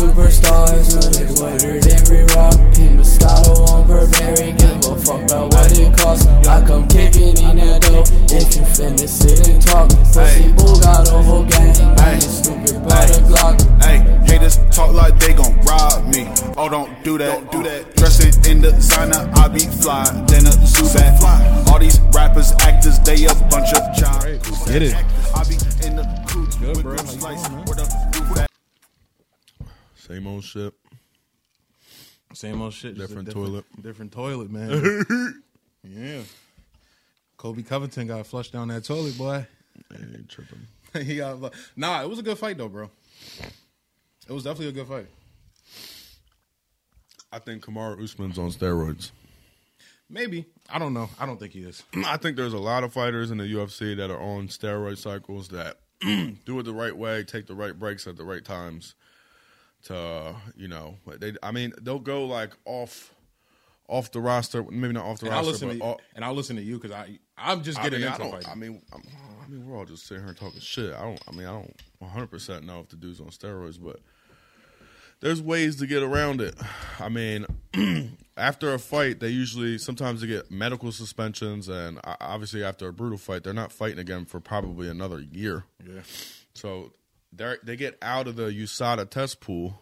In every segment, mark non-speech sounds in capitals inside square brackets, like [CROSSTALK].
superstars, no they wetter than re-rock. Pink Moscato on Burberry, give a fuck about what it costs. I come kicking in that dough, if you finna sit and talk. Pussy boo got a whole gang, I ain't stupid by the Glock. Hey, haters talk like they gon' rob me. Oh, don't do that, Don't do that. Dressing in designer, I be fly, then a Zubak. All these rappers, actors, they a bunch of jobs. Get it. Shit. Same old shit. a Different toilet. Different toilet, man. [LAUGHS] yeah. Colby Covington got flushed down that toilet, boy. Ain't tripping. [LAUGHS] he got nah. It was a good fight though, bro. It was definitely a good fight. I think Kamaru Usman's on steroids. Maybe I don't know. I don't think he is. [CLEARS THROAT] I think there's a lot of fighters in the UFC that are on steroid cycles that [CLEARS THROAT] do it the right way, take the right breaks at the right times. To you know, they. I mean, they'll go like off, off the roster. Maybe not off the And I'll roster, listen but to off, and I'll listen to you because I I'm just I getting mean, into fighting. I mean, I'm, I mean, we're all just sitting here talking shit. I don't. I mean, I don't 100 percent know if the dude's on steroids, but there's ways to get around it. I mean, [CLEARS THROAT] after a fight, they usually sometimes they get medical suspensions, and obviously after a brutal fight, they're not fighting again for probably another year. yeah. So they get out of the USADA test pool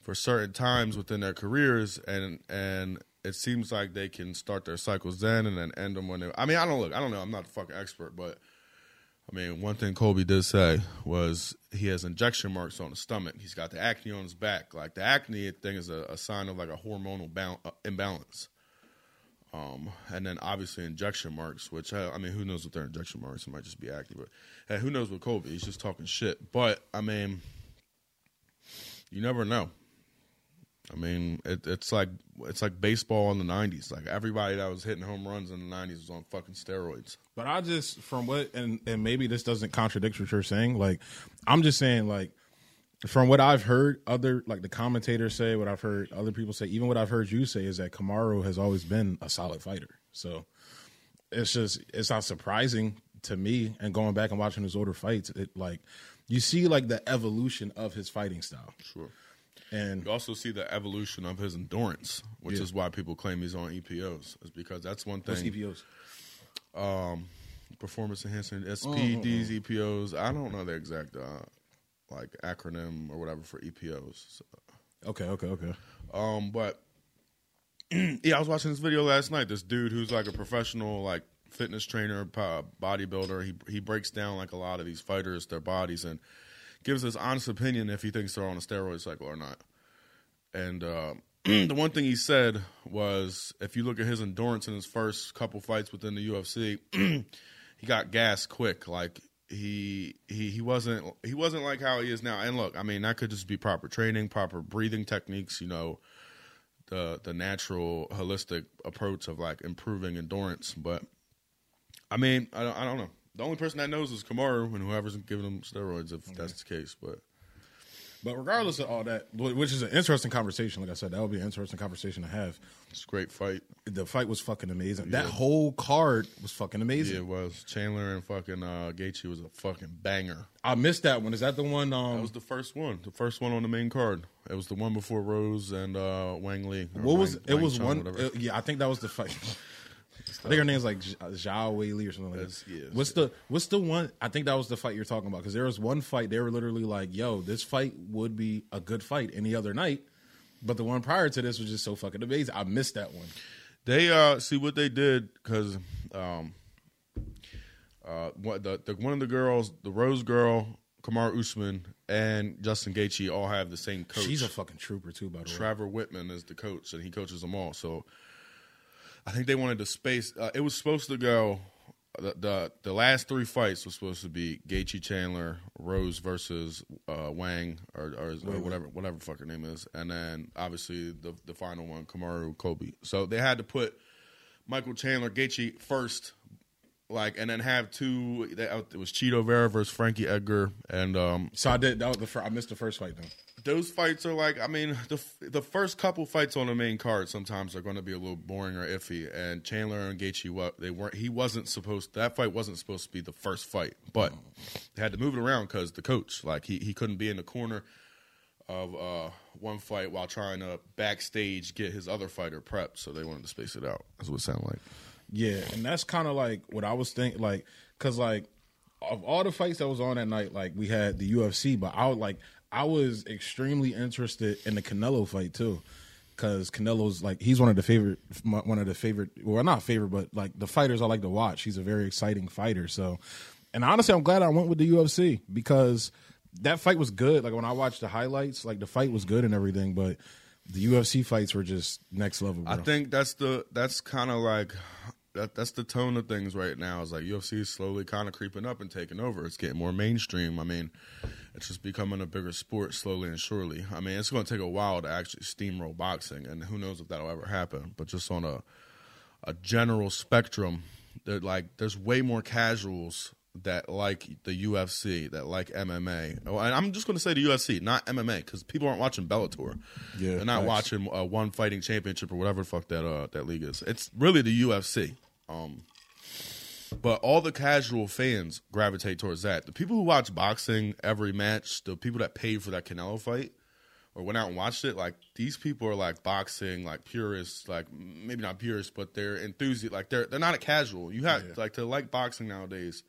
for certain times within their careers, and and it seems like they can start their cycles then and then end them when they. I mean, I don't look. I don't know. I'm not a fucking expert, but I mean, one thing Colby did say was he has injection marks on his stomach. He's got the acne on his back. Like the acne thing is a, a sign of like a hormonal bal- uh, imbalance. Um, and then obviously injection marks, which uh, I mean, who knows what their injection marks? It might just be acne, but hey, who knows with Colby? He's just talking shit. But I mean, you never know. I mean, it, it's like it's like baseball in the '90s. Like everybody that was hitting home runs in the '90s was on fucking steroids. But I just from what and and maybe this doesn't contradict what you're saying. Like I'm just saying like from what I've heard other like the commentators say, what I've heard other people say, even what I've heard you say is that Kamaru has always been a solid fighter. So it's just it's not surprising to me and going back and watching his older fights, it like you see like the evolution of his fighting style. Sure. And You also see the evolution of his endurance, which Yeah. is why people claim he's on EPOs. Is because that's one what's thing. EPOs? Performance enhancing SPDs, EPOs. I don't know the exact uh, like acronym or whatever for EPOs. So, Okay, okay, okay. Um, but [CLEARS THROAT] yeah, I was watching this video last night. This dude who's like a professional, like fitness trainer, bodybuilder. He he breaks down like a lot of these fighters, their bodies, and gives his honest opinion if he thinks they're on a steroid cycle or not. And uh, [CLEARS THROAT] the one thing he said was, if you look at his endurance in his first couple fights within the UFC, [CLEARS THROAT] he got gas quick. Like he he he wasn't he wasn't like how he is now. And look, I mean, that could just be proper training, proper breathing techniques. You know, the the natural holistic approach of like improving endurance. But I mean, I don't, I don't know. The only person that knows is Kamaru and whoever's giving him steroids, if that's the case. But But regardless of all that, which is an interesting conversation, like I said, that would be an interesting conversation to have. it's a great fight. The fight was fucking amazing. That whole card was fucking amazing. Yeah, it was Chandler and fucking uh, Gaethje was a fucking banger. I missed that one. Is that the one? That Um, was the first one, the first one on the main card. It was the one before Rose and uh, Wang Lee. what was Wang- it? Wang Was Chung, one? whatever. uh, yeah, I think that was the fight. [LAUGHS] I think her name's like Zh- Zhao Wei Li or something like That's- that. yeah, what's the What's the one? I think that was the fight you're talking about because there was one fight they were literally like, "Yo, this fight would be a good fight any other night," but the one prior to this was just so fucking amazing. I missed that one. They uh see what they did because um uh what the, the one of the girls, the Rose girl, Kamaru Usman, and Justin Gaethje all have the same coach. She's a fucking trooper too, by the way. Trevor Wittman is the coach, and he coaches them all. So I think they wanted to space. Uh, it was supposed to go. The, the the last three fights was supposed to be Gaethje Chandler, Rose versus uh, Wang or, or, or whatever whatever fuck her name is, and then obviously the the final one Kamaru Colby. So they had to put Michael Chandler Gaethje first, like, and then have two. They, uh, it was Chito Vera versus Frankie Edgar, and um, So I did. That was the fir- I missed the first fight though. Those fights are like I mean the the first couple fights on the main card sometimes are going to be a little boring or iffy. And Chandler and Gaethje, what they weren't he wasn't supposed that fight wasn't supposed to be the first fight, but they had to move it around because the coach like he he couldn't be in the corner. of uh, one fight while trying to backstage get his other fighter prepped. So they wanted to space it out. That's what it sounded like. Yeah, and that's kind of like what I was thinking, like, cause like of all the fights that was on that night, like we had the UFC, but I was like, I was extremely interested in the Canelo fight too, cause Canelo's like he's one of the favorite, one of the favorite, well not favorite, but like the fighters I like to watch. He's a very exciting fighter. So, and honestly, I'm glad I went with the UFC because that fight was good. Like when I watched the highlights, like the fight was good and everything, but the UFC fights were just next level. Bro. I think that's the that's kind of like that that's the tone of things right now. Is like UFC is slowly kind of creeping up and taking over. It's getting more mainstream. I mean, it's just becoming a bigger sport slowly and surely. I mean, it's going to take a while to actually steamroll boxing, and who knows if that'll ever happen. But just on a a general spectrum, that like there's way more casuals that like the UFC, that like MMA. Oh, and I'm just going to say the UFC, not MMA, because people aren't watching Bellator. Yeah, they're not facts. watching uh, one fighting championship or whatever the fuck that uh, that league is. It's really the UFC. Um, but all the casual fans gravitate towards that. The people who watch boxing every match, the people that paid for that Canelo fight or went out and watched it, like these people are like boxing, like purists, like maybe not purists, but they're enthusiasts. Like they're they're not a casual. You have like to like boxing nowadays.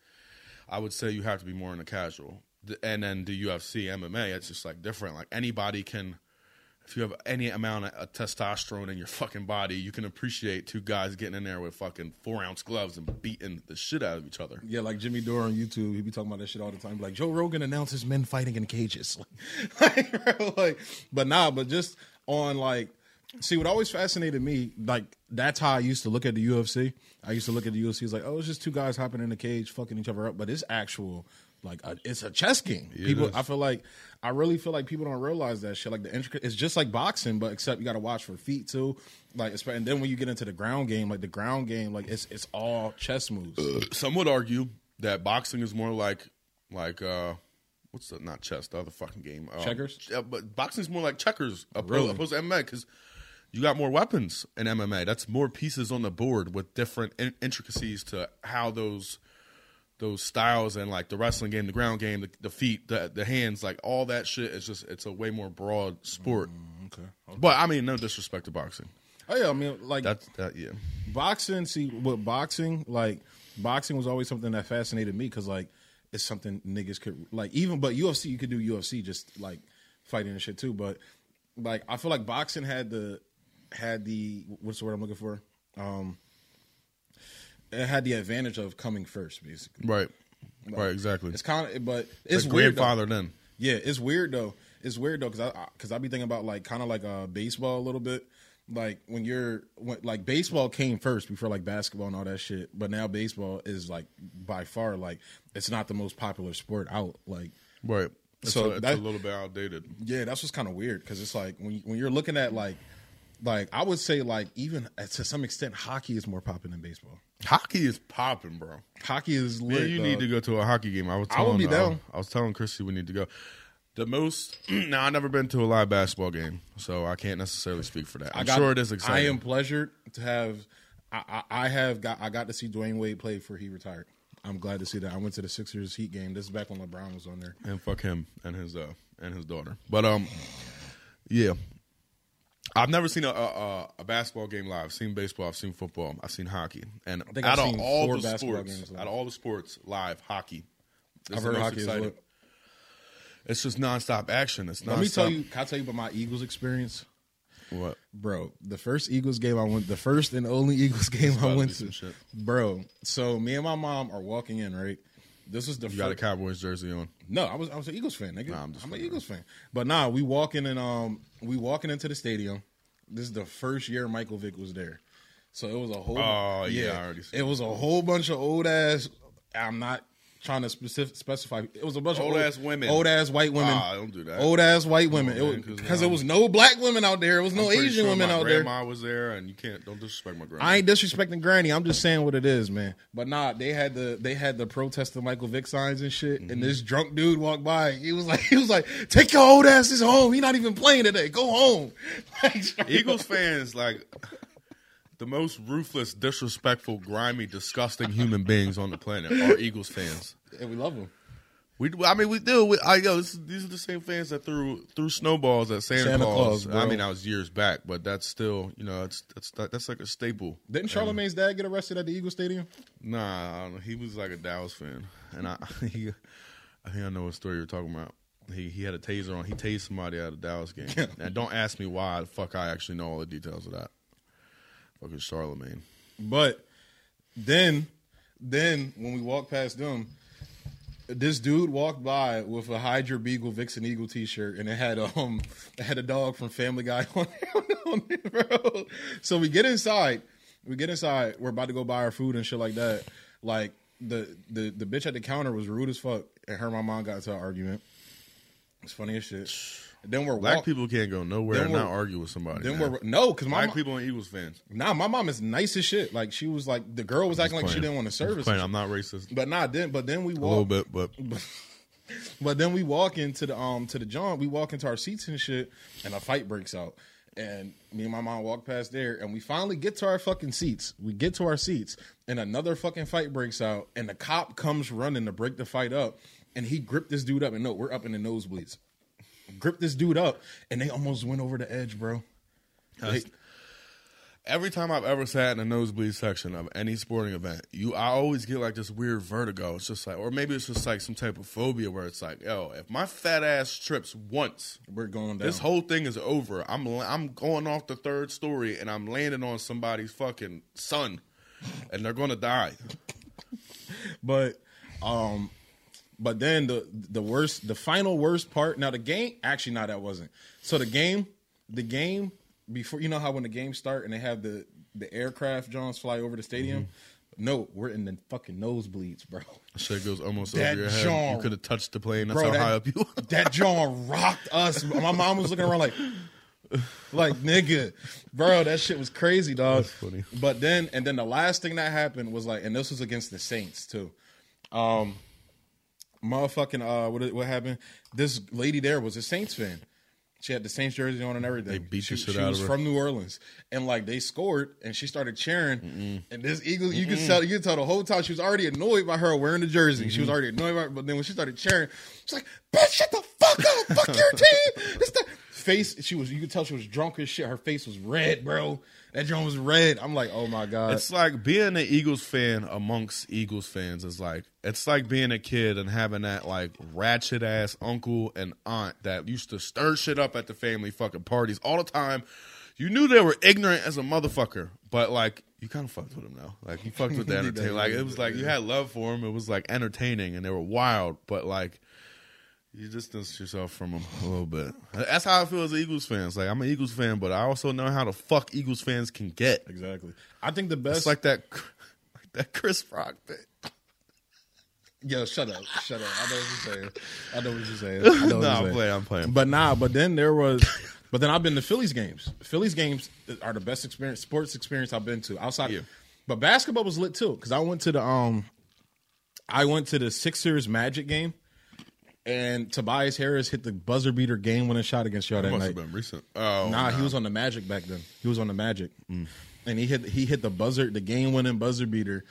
I would say you have to be more in a casual. And then the UFC, MMA, it's just like different. Like anybody can, if you have any amount of uh, testosterone in your fucking body, you can appreciate two guys getting in there with fucking four ounce gloves and beating the shit out of each other. Yeah, like Jimmy Dore on YouTube, he be talking about that shit all the time. Like Joe Rogan announces men fighting in cages. [LAUGHS] like, [LAUGHS] like, but nah, but just on like, see, what always fascinated me, like that's how I used to look at the UFC. I used to look at the UFC as like, oh, it's just two guys hopping in a cage, fucking each other up. But it's actual, like, a, it's a chess game. people, is. I feel like, I really feel like people don't realize that shit. Like the intricate, it's just like boxing, but except you got to watch for feet too. Like, and then when you get into the ground game, like the ground game, like it's it's all chess moves. Some would argue that boxing is more like, like, uh, what's the, not chess, the other fucking game? Um, Checkers? Yeah, but boxing is more like checkers opposed, Really? opposed to MMA because you got more weapons in MMA. That's more pieces on the board with different in- intricacies to how those those styles and like the wrestling game, the ground game, the, the feet, the the hands, like all that shit is just it's a way more broad sport. okay. But I mean, no disrespect to boxing. Oh yeah, I mean, like That's that yeah. boxing. See, with boxing, like boxing was always something that fascinated me because like it's something niggas could like even. But UFC, you could do UFC just like fighting and shit too. But like I feel like boxing had the had the what's the word I'm looking for? Um, it had the advantage of coming first, basically. Right. right, exactly. It's kind of, but It's it's like weird. grandfather then. Yeah, it's weird though. It's weird though because I because I be thinking about like kind of like uh, baseball a little bit. Like when you're when, like baseball came first before like basketball and all that shit, but now baseball is like by far like it's not the most popular sport out. Like Right. It's, So a, it's that- a little bit outdated. yeah, that's what's kind of weird because it's like when when you're looking at like like I would say like even to some extent hockey is more popular than baseball. Hockey is popping, bro. Hockey is lit. Man, you need to go to a hockey game. I was telling, I would be down. I was telling Chrissy we need to go. The most [CLEARS THROAT] now I've never been to a live basketball game, so I can't necessarily speak for that. I'm I got, sure it is exciting. I am pleasured to have. I, I, I have got. I got to see Dwyane Wade play before he retired. I'm glad to see that. I went to the Sixers Heat game. This is back when LeBron was on there. and fuck him and his uh and his daughter. But um, yeah, I've never seen a a, a basketball game live. I've seen baseball. I've seen football. I've seen hockey. And think out I've of seen all four the sports, live. out of all the sports live, hockey. I've heard hockey is exciting. lit. It's just nonstop action. It's nonstop. Let me tell you. Can I tell you about my Eagles experience, what. bro? The first Eagles game I went. The first and only [LAUGHS] Eagles game I went to, shit. bro. So me and my mom are walking in. Right. This was the You got a. Cowboys jersey on. No, I was I was an Eagles fan, nigga. Nah, I'm just I'm, an Eagles fan. But nah, we walking and um we walking into the stadium. This is the first year Michael Vick was there. So it was a whole Oh, yeah, I already seen It was a whole bunch of old ass I'm not trying to specific, specify. It was a bunch Old of old ass women. Old ass white women. Ah, don't do that. Old ass white women. on, it 'cause, because um, there was no black women out there. It was no Asian sure women out there. grandma was there, and you can't don't disrespect my grandma. I ain't disrespecting Granny. I'm just saying what it is, man. But nah, they had the they had the protest of Michael Vick signs and shit. Mm-hmm. And this drunk dude walked by. He was like, [LAUGHS] he was like, take your old asses home. He not even playing today. Go home. [LAUGHS] Like, Eagles [LAUGHS] fans like the most ruthless, disrespectful, grimy, disgusting human beings on the planet are Eagles fans. And we love them. We, I mean, we do. We, I yo, this, these are the same fans that threw threw snowballs at Santa, Santa Claus. I mean, that was years back, but that's still, you know, it's that's that's like a staple. Didn't Charlemagne's dad get arrested at the Eagle Stadium? Nah, I don't know. he was like a Dallas fan, and I, [LAUGHS] he, I think I know what story you're talking about. He he had a taser on. He tased somebody at a Dallas game, and don't ask me why. The fuck, I actually know all the details of that. Fucking Charlemagne. But then, then when we walked past them, this dude walked by with a Hydra Beagle Vixen Eagle T-shirt, and it had um, it had a dog from Family Guy [LAUGHS] on on it, bro. So we get inside, we get inside. We're about to go buy our food and shit like that. Like the the the bitch at the counter was rude as fuck, and her and my mom got into an argument. It's funny as shit. Then we're Black walk- people can't go nowhere and not argue with somebody. Then man. we're no, because my Black mom, people and Eagles fans. Nah, my mom is nice as shit. Like she was like the girl was acting like she didn't want to service. I'm not racist. But nah, then but then we walk A little bit, but [LAUGHS] But then we walk into the um to the John. We walk into our seats and shit, and a fight breaks out. And me and my mom walk past there, and we finally get to our fucking seats. We get to our seats, and another fucking fight breaks out, and the cop comes running to break the fight up, and he gripped this dude up, and no, we're up in the nosebleeds. Gripped this dude up, and they almost went over the edge, bro. They- every time I've ever sat in a nosebleed section of any sporting event, you I always get like this weird vertigo. It's just like, or maybe it's just like some type of phobia where it's like, yo, if my fat ass trips once, we're going down. this whole thing is over. I'm I'm going off the third story and I'm landing on somebody's fucking son, and they're gonna die. But um but then the the worst the final worst part now the game actually no that wasn't. So the game the game before you know how when the game start and they have the the aircraft Johns fly over the stadium? Mm-hmm. No, we're in the fucking nosebleeds, bro. Shit goes almost That over your head. John- you could have touched the plane. That's Bro, how that, high up you. Were. [LAUGHS] that John rocked us. My mom was looking around like, [LAUGHS] like nigga, bro, that shit was crazy, dog. That's funny. But then, and then the last thing that happened was like, and this was against the Saints too. Um, motherfucking, uh, what what happened? This lady there was a Saints fan. She had the Saints jersey on and everything. They beat she, she out was from New Orleans, and like they scored, and she started cheering. And this Eagle, you could tell, you could tell the whole time she was already annoyed by her wearing the jersey. She Mm-hmm. was already annoyed by, her, but then when she started cheering, she's like, "Bitch, shut the fuck up! Fuck your [LAUGHS] team!" It's the face. She was, you could tell she was drunk as shit. Her face was red, bro. That joint was red. I'm like, oh my god. It's like being an Eagles fan amongst Eagles fans is like it's like being a kid and having that like ratchet ass uncle and aunt that used to stir shit up at the family fucking parties all the time. You knew they were ignorant as a motherfucker, but like you kind of fucked with them now. Like you fucked with the [LAUGHS] entertainment. Like it was like you had love for them. It was like entertaining and they were wild, but like you distance yourself from them a little bit. That's how I feel as an Eagles fan. It's like I'm an Eagles fan, but I also know how the fuck Eagles fans can get. exactly. I think the best. It's like that, [LAUGHS] like that Chris Rock thing. [LAUGHS] Yo, shut up, shut up. I know what you're saying. I know what you're saying. I know what No, [LAUGHS] you're I'm saying. playing. I'm playing. But nah, but then there was, but then I've been to Phillies games. Phillies games are the best experience, sports experience I've been to outside. Yeah. But basketball was lit too because I went to the um, I went to the Sixers Magic game, and Tobias Harris hit the buzzer beater game winning shot against y'all that must night. have been recent. Oh, Nah, nah. he was on the Magic back then. He was on the Magic, Mm. and he hit he hit the buzzer, the game winning buzzer beater.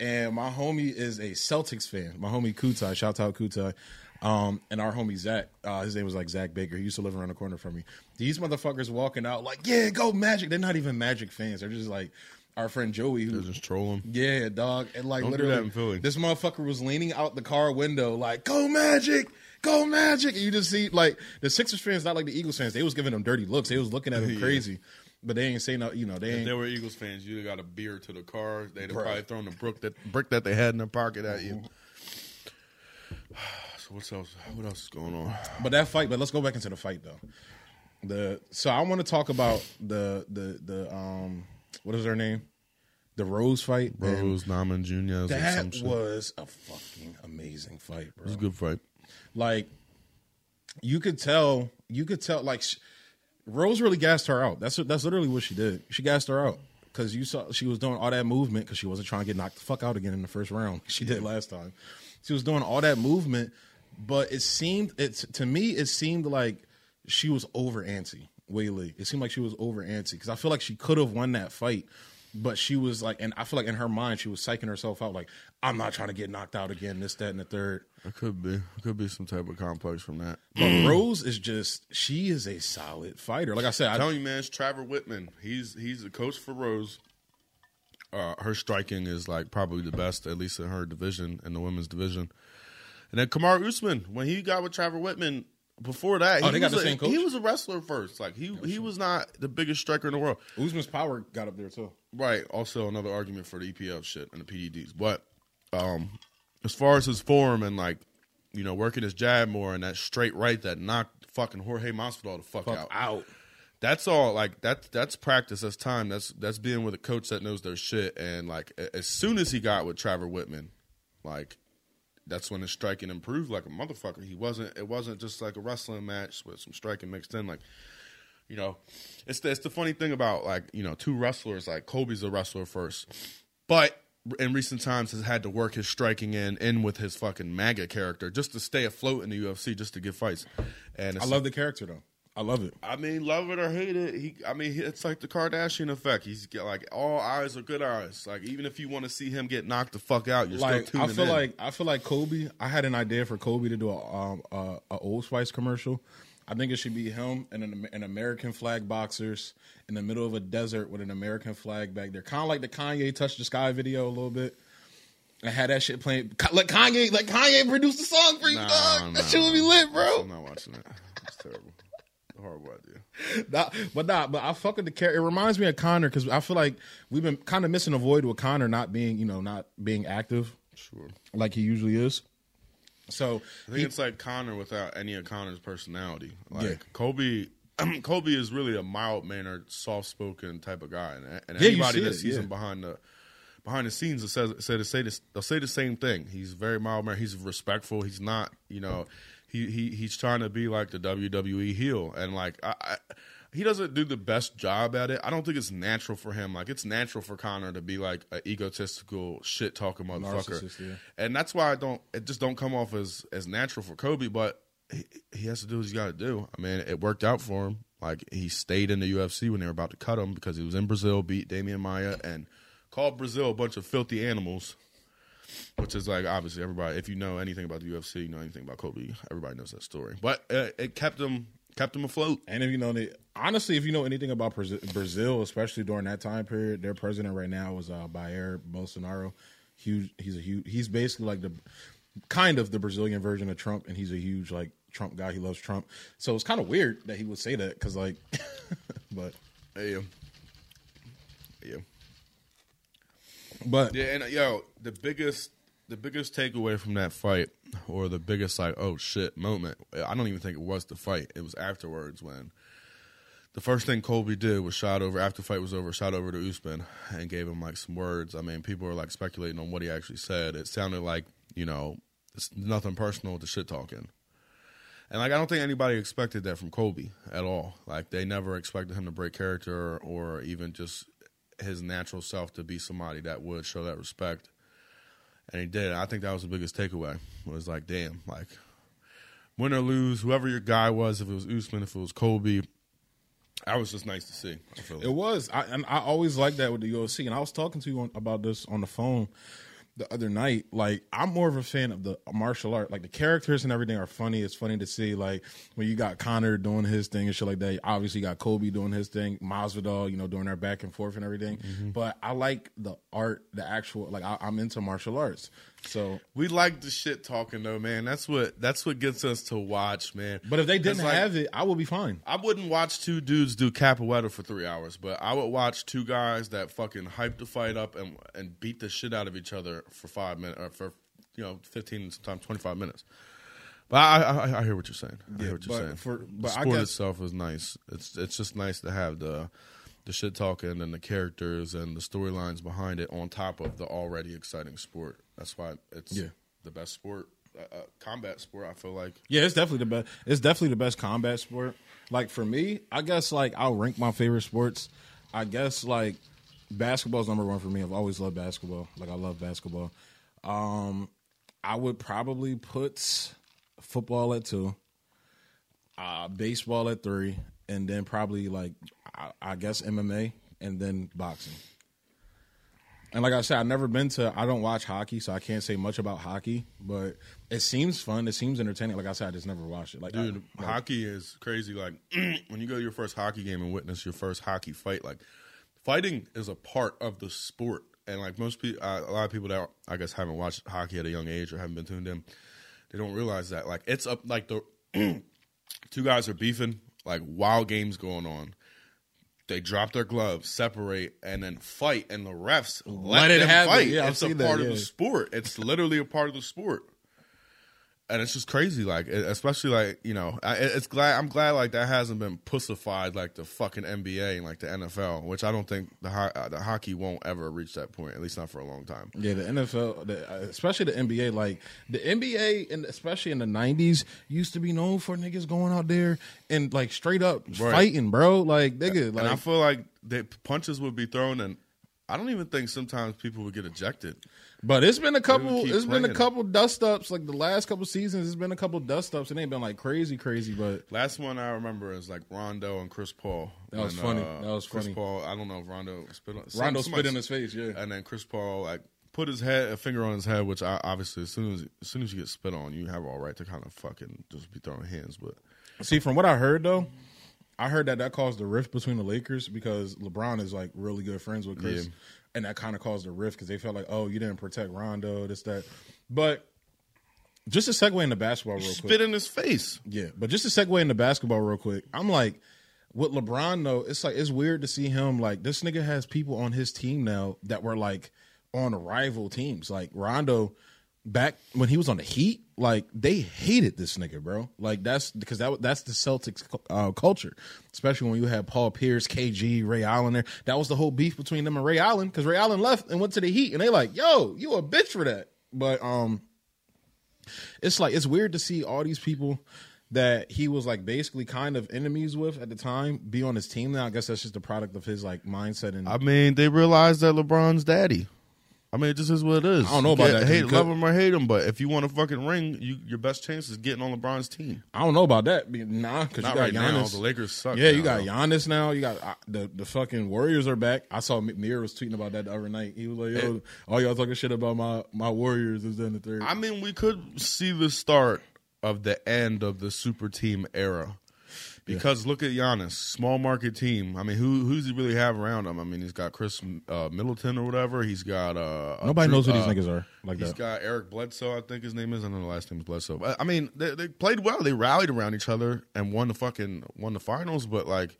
And my homie is a Celtics fan. My homie Kutai, shout out Kutai. Um, and our homie Zach, uh, his name was like Zach Baker. He used to live around the corner from me. These motherfuckers walking out like, yeah, go Magic. They're not even Magic fans. They're just like our friend Joey, who just trolling. yeah, dog. And like Don't do literally, that in Philly. this motherfucker was leaning out the car window, like, "Go Magic, go Magic!" And you just see like the Sixers fans, not like the Eagles fans. They was giving them dirty looks. They was looking at him [LAUGHS] Yeah. crazy, but they ain't say no. You know, they If ain't. they were Eagles fans, you'd got a beer to the car. They'd have Bruh. probably thrown the brick that brick that they had in their pocket at you. [SIGHS] So what's else? What else is going on? But that fight. But let's go back into the fight though. The so I want to talk about the the the um what is her name? The Rose fight. Rose Naman some That was a fucking amazing fight, bro. it was a good fight. like you could tell you could tell like sh- Rose really gassed her out. That's that's literally what she did. She gassed her out because you saw she was doing all that movement because she wasn't trying to get knocked the fuck out again in the first round. She did last time. She was doing all that movement, but it seemed it's to me it seemed like she was over antsy. Weili. It seemed like she was over antsy because I feel like she could have won that fight, but she was like, and I feel like in her mind she was psyching herself out, like I'm not trying to get knocked out again, this, that, and the third. It could be. It could be some type of complex from that. But Rose is just she is a solid fighter. Like I said, I'm I, telling you, man, it's Trevor Wittman. He's he's the coach for Rose. Uh, her striking is like probably the best, at least in her division, in the women's division. And then Kamaru Usman, when he got with Trevor Wittman, before that, Oh, he was a? He was a wrestler first. Like he he was not the biggest striker in the world. Usman's power got up there too. Right. Also, another argument for the EPL shit and the PEDs. But um, as far as his form and like, you know, working his jab more and that straight right that knocked fucking Jorge Masvidal the fuck, Fuck out. out. That's all. Like that's that's practice. That's time. That's that's being with a coach that knows their shit. And like as soon as he got with Trevor Wittman, like that's when his striking improved like a motherfucker. He wasn't. It wasn't just like a wrestling match with some striking mixed in. Like you know, it's the, it's the funny thing about like you know two wrestlers. Like Colby's a wrestler first, but in recent times has had to work his striking in in with his fucking MAGA character just to stay afloat in the UFC, just to get fights. And I love the character though. I love it. I mean, love it or hate it, he. I mean, it's like the Kardashian effect. He's get like all eyes are good eyes. Like even if you want to see him get knocked the fuck out, you're Like still I feel in. like I feel like Colby. I had an idea for Colby to do a um a, a Old Spice commercial. I think it should be him and an, an American flag boxers in the middle of a desert with an American flag back there, kind of like the Kanye "Touch the Sky" video a little bit. I had that shit playing. Like Kanye, like Kanye produced the song for you, Nah, dog. nah, that shit would be lit, bro. I'm not watching it. It's terrible. Horrible idea. [LAUGHS] Nah, but nah, but I fuck with the character. It reminds me of Conor because I feel like we've been kind of missing a void with Conor not being, you know, not being active Sure. like he usually is. So I think it's like Conor without any of Conor's personality. Like Yeah. Colby, [CLEARS THROAT] Colby is really a mild mannered, soft spoken type of guy, and, and Yeah, anybody see that it, sees yeah. him behind the behind the scenes that says say this, they'll say the same thing. He's very mild mannered. He's respectful. He's not, you know, he he he's trying to be like the WWE heel, and like I. I he doesn't do the best job at it. I don't think it's natural for him. Like it's natural for Conor to be like an egotistical shit talking motherfucker yeah. and that's why I don't. It just don't come off as as natural for Colby. But he, he has to do what he's got to do. I mean, it worked out for him. Like he stayed in the UFC when they were about to cut him because he was in Brazil, beat Demian Maia, and called Brazil a bunch of filthy animals. Which is like obviously everybody. If you know anything about the UFC, you know anything about Colby. Everybody knows that story. But uh, it kept him kept him afloat. And if you know, the, honestly, if you know anything about Brazil- especially during that time period, their president right now is uh, Jair Bolsonaro. Huge. He's a huge. He's basically like the kind of the Brazilian version of Trump, and he's a huge like Trump guy. He loves Trump. So it's kind of weird that he would say that because like, [LAUGHS] but Yeah, yeah. But Yeah, and uh, yo, the biggest the biggest takeaway from that fight, or the biggest like oh shit moment, I don't even think it was the fight. It was afterwards when the first thing Colby did was shot over after the fight was over, shot over to Usman and gave him like some words. I mean, people were like speculating on what he actually said. It sounded like you know it's nothing personal the shit talking. And like I don't think anybody expected that from Colby at all. Like they never expected him to break character or even just his natural self to be somebody that would show that respect. And he did. I think that was the biggest takeaway. Was like, damn, like win or lose, whoever your guy was, if it was Usman, if it was Colby, that was just nice to see. I feel It was, I, and I always like that with the UFC. And I was talking to you on, about this on the phone the other night. Like, I'm more of a fan of the martial art. Like, the characters and everything are funny. It's funny to see, like, when you got Conor doing his thing and shit like that. Obviously, you got Colby doing his thing, Masvidal, you know, doing their back and forth and everything. Mm-hmm. But I like the art, the actual. Like, I, I'm into martial arts, so. we like the shit talking though, man. That's what that's what gets us to watch, man. But if they didn't like- have it, I would be fine. I wouldn't watch two dudes do capoeira for three hours, but I would watch two guys that fucking hype the fight up and and beat the shit out of each other for five minutes uh, or for you know fifteen sometimes twenty five minutes. But I, I I hear what you're saying. I hear what you're but saying. for- the but I sport guess- itself is nice. It's it's just nice to have the the shit talking and the characters and the storylines behind it on top of the already exciting sport. That's why it's Yeah. the best sport, uh, uh, combat sport. I feel like. Yeah, it's definitely the best. It's definitely the best combat sport. Like for me, I guess like I'll rank my favorite sports. I guess like basketball's number one for me. I've always loved basketball. Like I love basketball. Um, I would probably put football at two, uh, baseball at three, and then probably like I, I guess MMA and then boxing. And like I said, I've never been to. I don't watch hockey, so I can't say much about hockey. But it seems fun. It seems entertaining. Like I said, I just never watched it. Like, Dude, I, like, hockey is crazy. Like [CLEARS THROAT] when you go to your first hockey game and witness your first hockey fight, like fighting is a part of the sport. And like most people, uh, a lot of people that I guess haven't watched hockey at a young age or haven't been tuned in, they don't realize that like it's up like the [CLEARS THROAT] two guys are beefing, like wild games going on. They drop their gloves, separate, and then fight, and the refs let, Let it them happen. fight. Yeah, it's a that, part of the sport. It's literally a part of the sport and it's just crazy like especially like you know I, it's glad i'm glad like that hasn't been pussified like the fucking nba and like the nfl which i don't think the ho- uh, the hockey won't ever reach that point at least not for a long time Yeah, the NFL, the, uh, especially the NBA, like the NBA, and especially in the '90s, used to be known for niggas going out there and like straight up Right. fighting, bro. Like nigga, like and i feel like the punches would be thrown and i don't even think sometimes people would get ejected But it's been a couple. It's been a couple dust ups. Like the last couple seasons, it's been a couple dust ups. It ain't been like crazy, crazy. But last one i remember is like rondo and chris paul That was And, funny. uh, That was chris funny. paul i don't know if rondo spit on Rondo spit in his face. Yeah, and then Chris Paul like put his head a finger on his head, which I, obviously as soon as as soon as you get spit on, you have all right to kind of fucking just be throwing hands. But See, from what I heard though, I heard that that caused a rift between the Lakers because LeBron is like really good friends with Chris, Yeah. and that kind of caused a rift because they felt like, oh, you didn't protect Rondo, this that. But just a segue into basketball real quick. spit in his face. Yeah, but just to segue into basketball real quick, I'm like, with LeBron though, it's like it's weird to see him like this nigga has people on his team now that were like on rival teams. Like Rondo, back when he was on the Heat, like they hated this nigga, bro. Like that's because that that's the Celtics uh, culture, especially when you had Paul Pierce, KG, Ray Allen there. That was the whole beef between them and Ray Allen because Ray Allen left and went to the Heat, and they like, yo, you a bitch for that. But um, it's like it's weird to see all these people that he was like basically kind of enemies with at the time be on his team now. I guess that's just a product of his like mindset and I mean, they realized that LeBron's daddy. I mean, it just is what it is. I don't know about that, Hate, you love him or hate him, but if you want a fucking ring, you, your best chance is getting on LeBron's team. I don't know about that. Nah, because you got right now. The Lakers suck. yeah, you got. Giannis now. You got uh, the the fucking Warriors are back. I saw Mir was tweeting about that the other night. He was like, "Yo, all y'all talking shit about my my Warriors is in the third. I mean, we could see the start of the end of the super team era. Because look at Giannis, small market team. I mean, who who's he really have around him? I mean, he's got Chris uh, Middleton or whatever. He's got uh, Nobody Drew- knows who these uh, niggas are like He's that. got Eric Bledsoe, I think his name is. I know the last name is Bledsoe. But, I mean, they, they played well. They rallied around each other and won the fucking won the finals. But like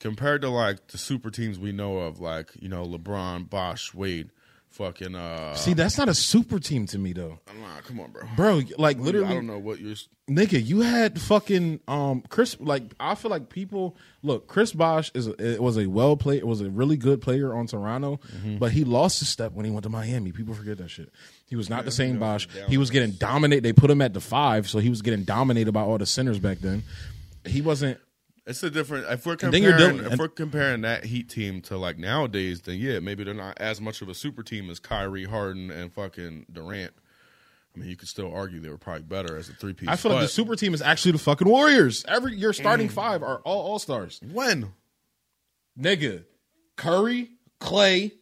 compared to like the super teams we know of, like you know LeBron, Bosh, Wade, fucking. uh See, that's not a super team to me though, Nah, come on, bro. bro. Like literally, I don't know what you're. nigga, you had fucking um Chris. Like I feel like people look. Chris Bosh is a, it was a well play. It was a really good player on Toronto, Mm-hmm. but he lost his step when he went to Miami. People forget that shit. He was not the same Bosh. He was getting dominated. They put him at the five, so he was getting dominated by all the centers back then. He wasn't. It's a different. If we're And then you're comparing, if we're comparing that Heat team to like nowadays, then yeah, maybe they're not as much of a super team as Kyrie, Harden, and fucking Durant. I mean, you could still argue they were probably better as a three piece. I feel like the super team is actually the fucking Warriors. Every your starting Mm. five are all all stars. when Nigga, Curry, Clay,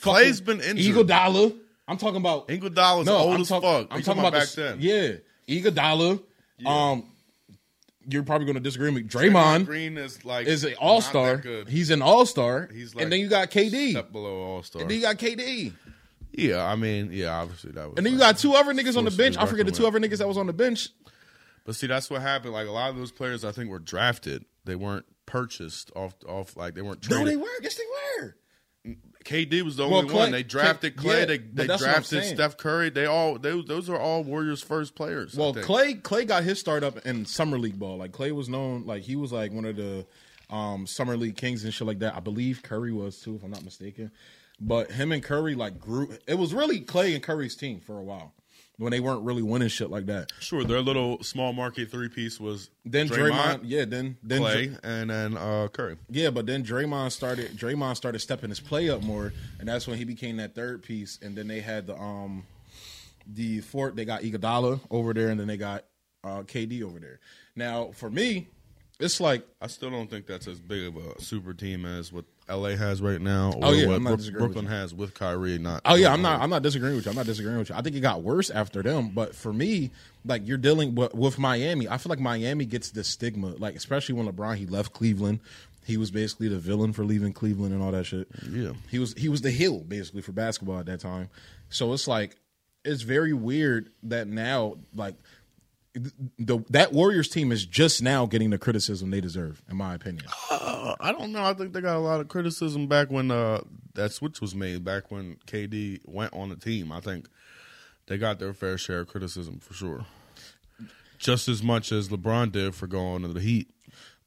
Clay's been injured. Iguodala. I'm talking about Iguodala's no, old I'm as talk- fuck. I'm You talking about, back the, then. Yeah, Iguodala. Um, you're probably going to disagree with me. Draymond Green is like is an all star. not that good. He's an all star. He's like and then you got KD. step below All Star. And then you got KD. Yeah, I mean, yeah, obviously that was. And then you got two other niggas on the bench. I forget the two other niggas that was on the bench. But see, that's what happened. Like a lot of those players, I think were drafted. They weren't purchased off off like they weren't No, they were. Yes, they were. KD was the Well, only Clay- one. They drafted Clay- yeah, they they that's what I'm drafted. Steph Curry. They all they, those are all Warriors' first players. Well. Clay Clay got his start up in summer league ball. Like Clay was known like he was like one of the um, summer league kings and shit like that. I believe Curry was too, if I'm not mistaken. But him and Curry like grew. It was really Clay and Curry's team for a while when they weren't really winning shit like that. Sure, their little small market three piece was Then Draymond, yeah, then then Clay, Dr- and then uh, Curry. yeah, but then Draymond started. Draymond started stepping his play up more, and that's when he became that third piece. And then they had the um the fourth. They got Iguodala over there, and then they got uh, KD over there. Now for me, it's like I still don't think that's as big of a super team as what LA has right now, oh, or Oh, yeah, what I'm not disagreeing with Brooklyn has with Kyrie. Not Oh yeah, I'm not. I'm not disagreeing with you. I'm not disagreeing with you. I think it got worse after them. But for me, like you're dealing with, with Miami. I feel like Miami gets the stigma, like especially when LeBron he left Cleveland. He was basically the villain for leaving Cleveland and all that shit. Yeah. he was he was the heel basically for basketball at that time. So it's like it's very weird that now like the that Warriors team is just now getting the criticism they deserve, in my opinion. Uh, I don't know. I think they got a lot of criticism back when uh, that switch was made. Back when KD went on the team, I think they got their fair share of criticism for sure. Just as much as LeBron did for going to the Heat.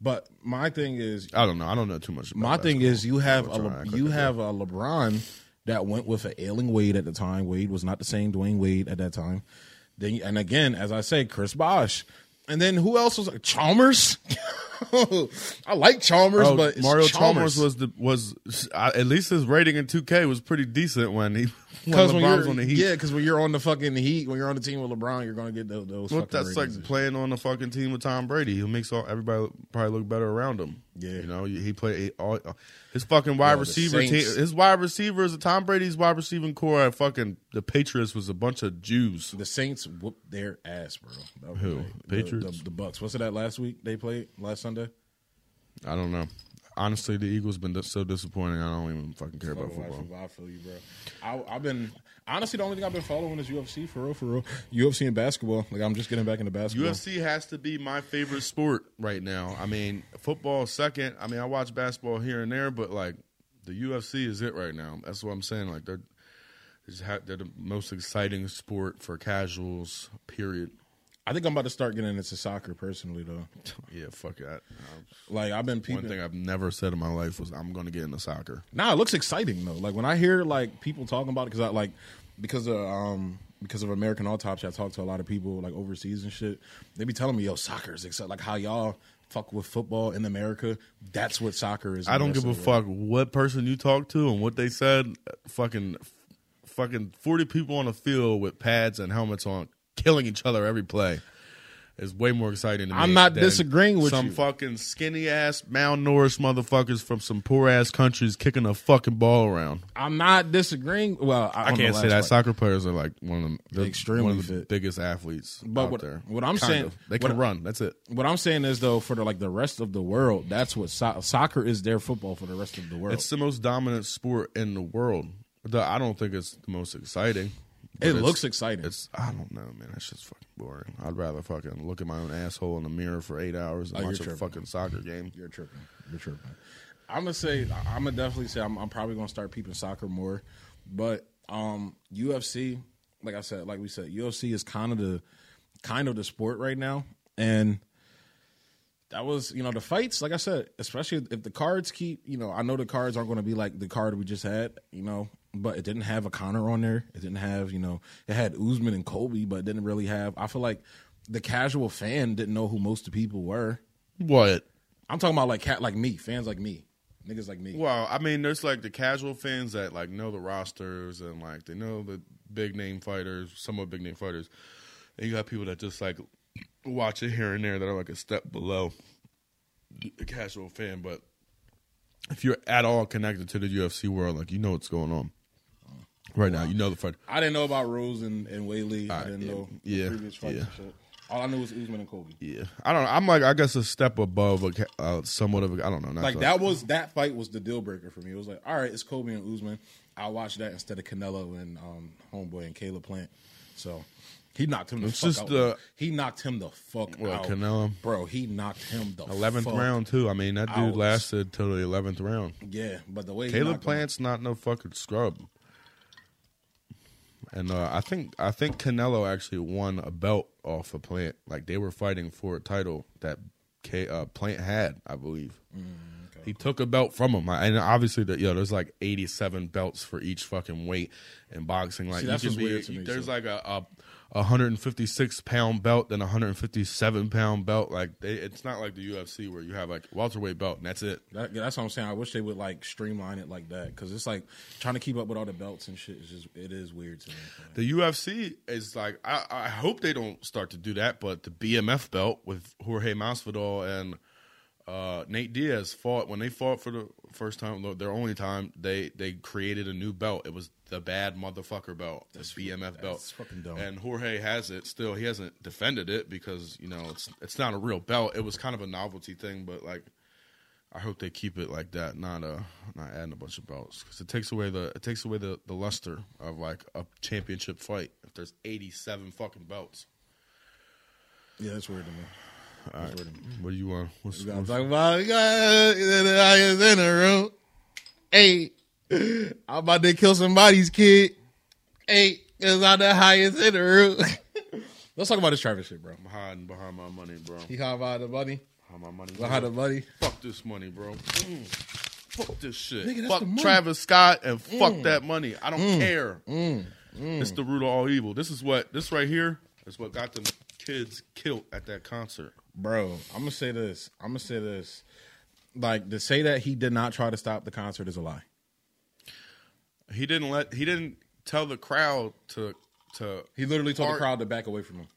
But my thing is, I don't know. I don't know too much. About My thing is, you have a Le- all right. I you have a LeBron that went with an ailing Wade at the time. Wade was not the same Dwyane Wade at that time. Then and again, as I say, Chris Bosh, and then who else was like Chalmers? [LAUGHS] I like Chalmers, Oh, but Mario Chalmers Chalmers was the was uh, at least his rating in 2K was pretty decent when he because when LeBron you're on the Heat. yeah, because when you're on the fucking Heat, when you're on the team with LeBron, you're gonna get those. those Well, fucking that's like ratings and shit. playing on the fucking team with Tom Brady. He makes all everybody probably look better around him. Yeah. you know, he played all his fucking wide Yo, the receiver team. His wide receivers, Tom Brady's wide receiving core at fucking the Patriots was a bunch of Jews. The Saints whooped their ass, bro. Who? like- Patriots? The, the, the Bucks. What's it that last week they played last Sunday? I don't know. Honestly, the Eagles been so disappointing. I don't even fucking care about football. I feel you, bro. I, I've been honestly the only thing I've been following is UFC for real, for real. UFC and basketball. Like I'm just getting back into basketball. UFC has to be my favorite sport right now. I mean, football second. I mean, I watch basketball here and there, but like the UFC is it right now. That's what I'm saying. Like they're they're, just ha- they're the most exciting sport for casuals. Period. I think I'm about to start getting into soccer personally, though. [LAUGHS] Yeah, fuck that. Like I've been people One thing I've never said in my life was I'm going to get into soccer. Nah, it looks exciting though. Like when I hear like people talking about it, because I like because of um because of American Autopsy, I talk to a lot of people like overseas and shit. They be telling me, "Yo, soccer is exciting." Like how y'all fuck with football in America. That's what soccer is. I don't give a world. fuck what person you talk to and what they said. Fucking, fucking forty people on a field with pads and helmets on, killing each other every play. Is way more exciting to me. I'm not than disagreeing with some you. fucking skinny ass malnourished motherfuckers from some poor ass countries kicking a fucking ball around. I'm not disagreeing. Well, I the can't say that. fight. Soccer players are like one of. They're Extremely one of the fit. biggest athletes But out what- there. what I'm Kind saying- of. they can I- run. That's it. What I'm saying is though, for the like the rest of the world, that's what so- soccer is. Their football for the rest of the world. It's the most dominant sport in the world. The- I don't think it's the most exciting. It looks exciting. It's I don't know, man. That's just fucking boring. I'd rather fucking look at my own asshole in the mirror for eight hours and Oh, watch you're a tripping. fucking soccer game. You're tripping. You're tripping. I'm gonna say I'm gonna definitely say I'm, I'm probably gonna start peeping soccer more, but um UFC, like I said, like we said, UFC is kind of the kind of the sport right now, and that was you know the fights. Like I said, especially if the cards keep you know I know the cards aren't going to be like the card we just had, you know, but it didn't have a Conor on there. It didn't have you know it had Usman and Colby, but it didn't really have. I feel like the casual fan didn't know who most of the people were. What? I'm talking about like cat like me, fans like me, niggas like me. Well, I mean, there's like the casual fans that like know the rosters and like they know the big name fighters, some somewhat big name fighters, and you got people that just like watch it here and there that are like a step below the casual fan. But if you're at all connected to the UFC world, like you know what's going on right now. You know the fight. I didn't know about Rose and, and Weili. I didn't yeah, know the yeah, previous fights yeah. and shit. All I knew was Usman and Colby. Yeah, I don't. know. I'm like I guess a step above, a, uh, somewhat of. A, I don't know. Not Like that was that fight was the deal breaker for me. It was like, all right, it's Colby and Usman. I'll watch that instead of Canelo and um, Homeboy and Caleb Plant. So he knocked him the It's fuck just out. the- he knocked him the fuck out, Canelo? Bro, he knocked him the Eleventh round too. I mean, that dude out. lasted till the eleventh round. Yeah, but the way he Caleb knocked him- Plant's not no fucking scrub. And uh, I think I think Canelo actually won a belt off of Plant. Like they were fighting for a title that K, uh, Plant had, I believe. Mm, He took a belt from him, and obviously, the, you know, there's like 87 belts for each fucking weight in boxing. Like See, you can be, weird to me, there's too. like a, a 156 pound belt, then a 157 pound belt. Like they, it's not like the UFC where you have like welterweight belt and that's it. That, that's what I'm saying. I wish they would like streamline it like that because it's like trying to keep up with all the belts and shit. Is just it is weird to me. The UFC is like I, I hope they don't start to do that, but the BMF belt with Jorge Masvidal and Uh, Nate Diaz fought when they fought for the first time, their only time. They they created a new belt. It was the bad motherfucker belt, the BMF belt. fucking dumb. And Jorge has it still. He hasn't defended it because you know it's it's not a real belt. It was kind of a novelty thing, but like I hope they keep it like that, not uh not adding a bunch of belts because it takes away the it takes away the the luster of like a championship fight. If there's 87 fucking belts, Yeah, that's weird to me. To me. what do you want? What's, We gotta what's- talk about the highest in the room. Hey, [LAUGHS] I'm about to kill somebody's kid. Hey, cause I'm the highest in the room. Let's talk about this Travis shit, bro. I'm hiding behind my money, bro. He high behind the money. Behind my money. Behind the money. Fuck this money, bro. Mm. Fuck this shit. Nigga, fuck. Mm. Travis Scott and fuck that money. I don't care. It's the root of all evil. This is what this right here is what got them kids killed at that concert. Bro, I'm gonna say this. I'm gonna say this. Like to say that he did not try to stop the concert is a lie. He didn't let he didn't tell the crowd to to He literally told the crowd to back away from him.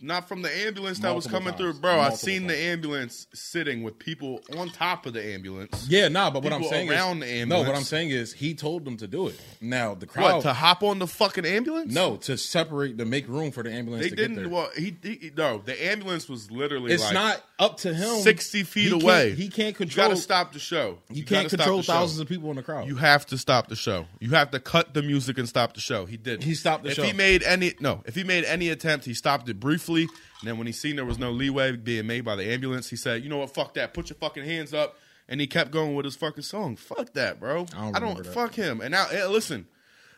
Not from the ambulance that was coming times. through, bro. I Multiple seen the ambulance sitting with people on top of the ambulance. Yeah, nah, but what I'm saying around is the no. What. I'm saying is he told them to do it. Now the crowd What to hop on the fucking ambulance? no to separate to make room for the ambulance. they to didn't. Get there. Well, he, he no. The ambulance was literally. It's like not up to him. sixty feet He can't- away. He can't control. You got to stop the show. You, gotta can't control thousands of people in the crowd. You have to stop the show. You have to cut the music and stop the show. He did. He stopped the if show. he made any no, if he made any attempt, he stopped it briefly. And then when he seen there was no leeway being made by the ambulance, he said, "You know what? Fuck that. Put your fucking hands up." And he kept going with his fucking song. Fuck that, bro. I don't remember that. fuck him. And now, listen,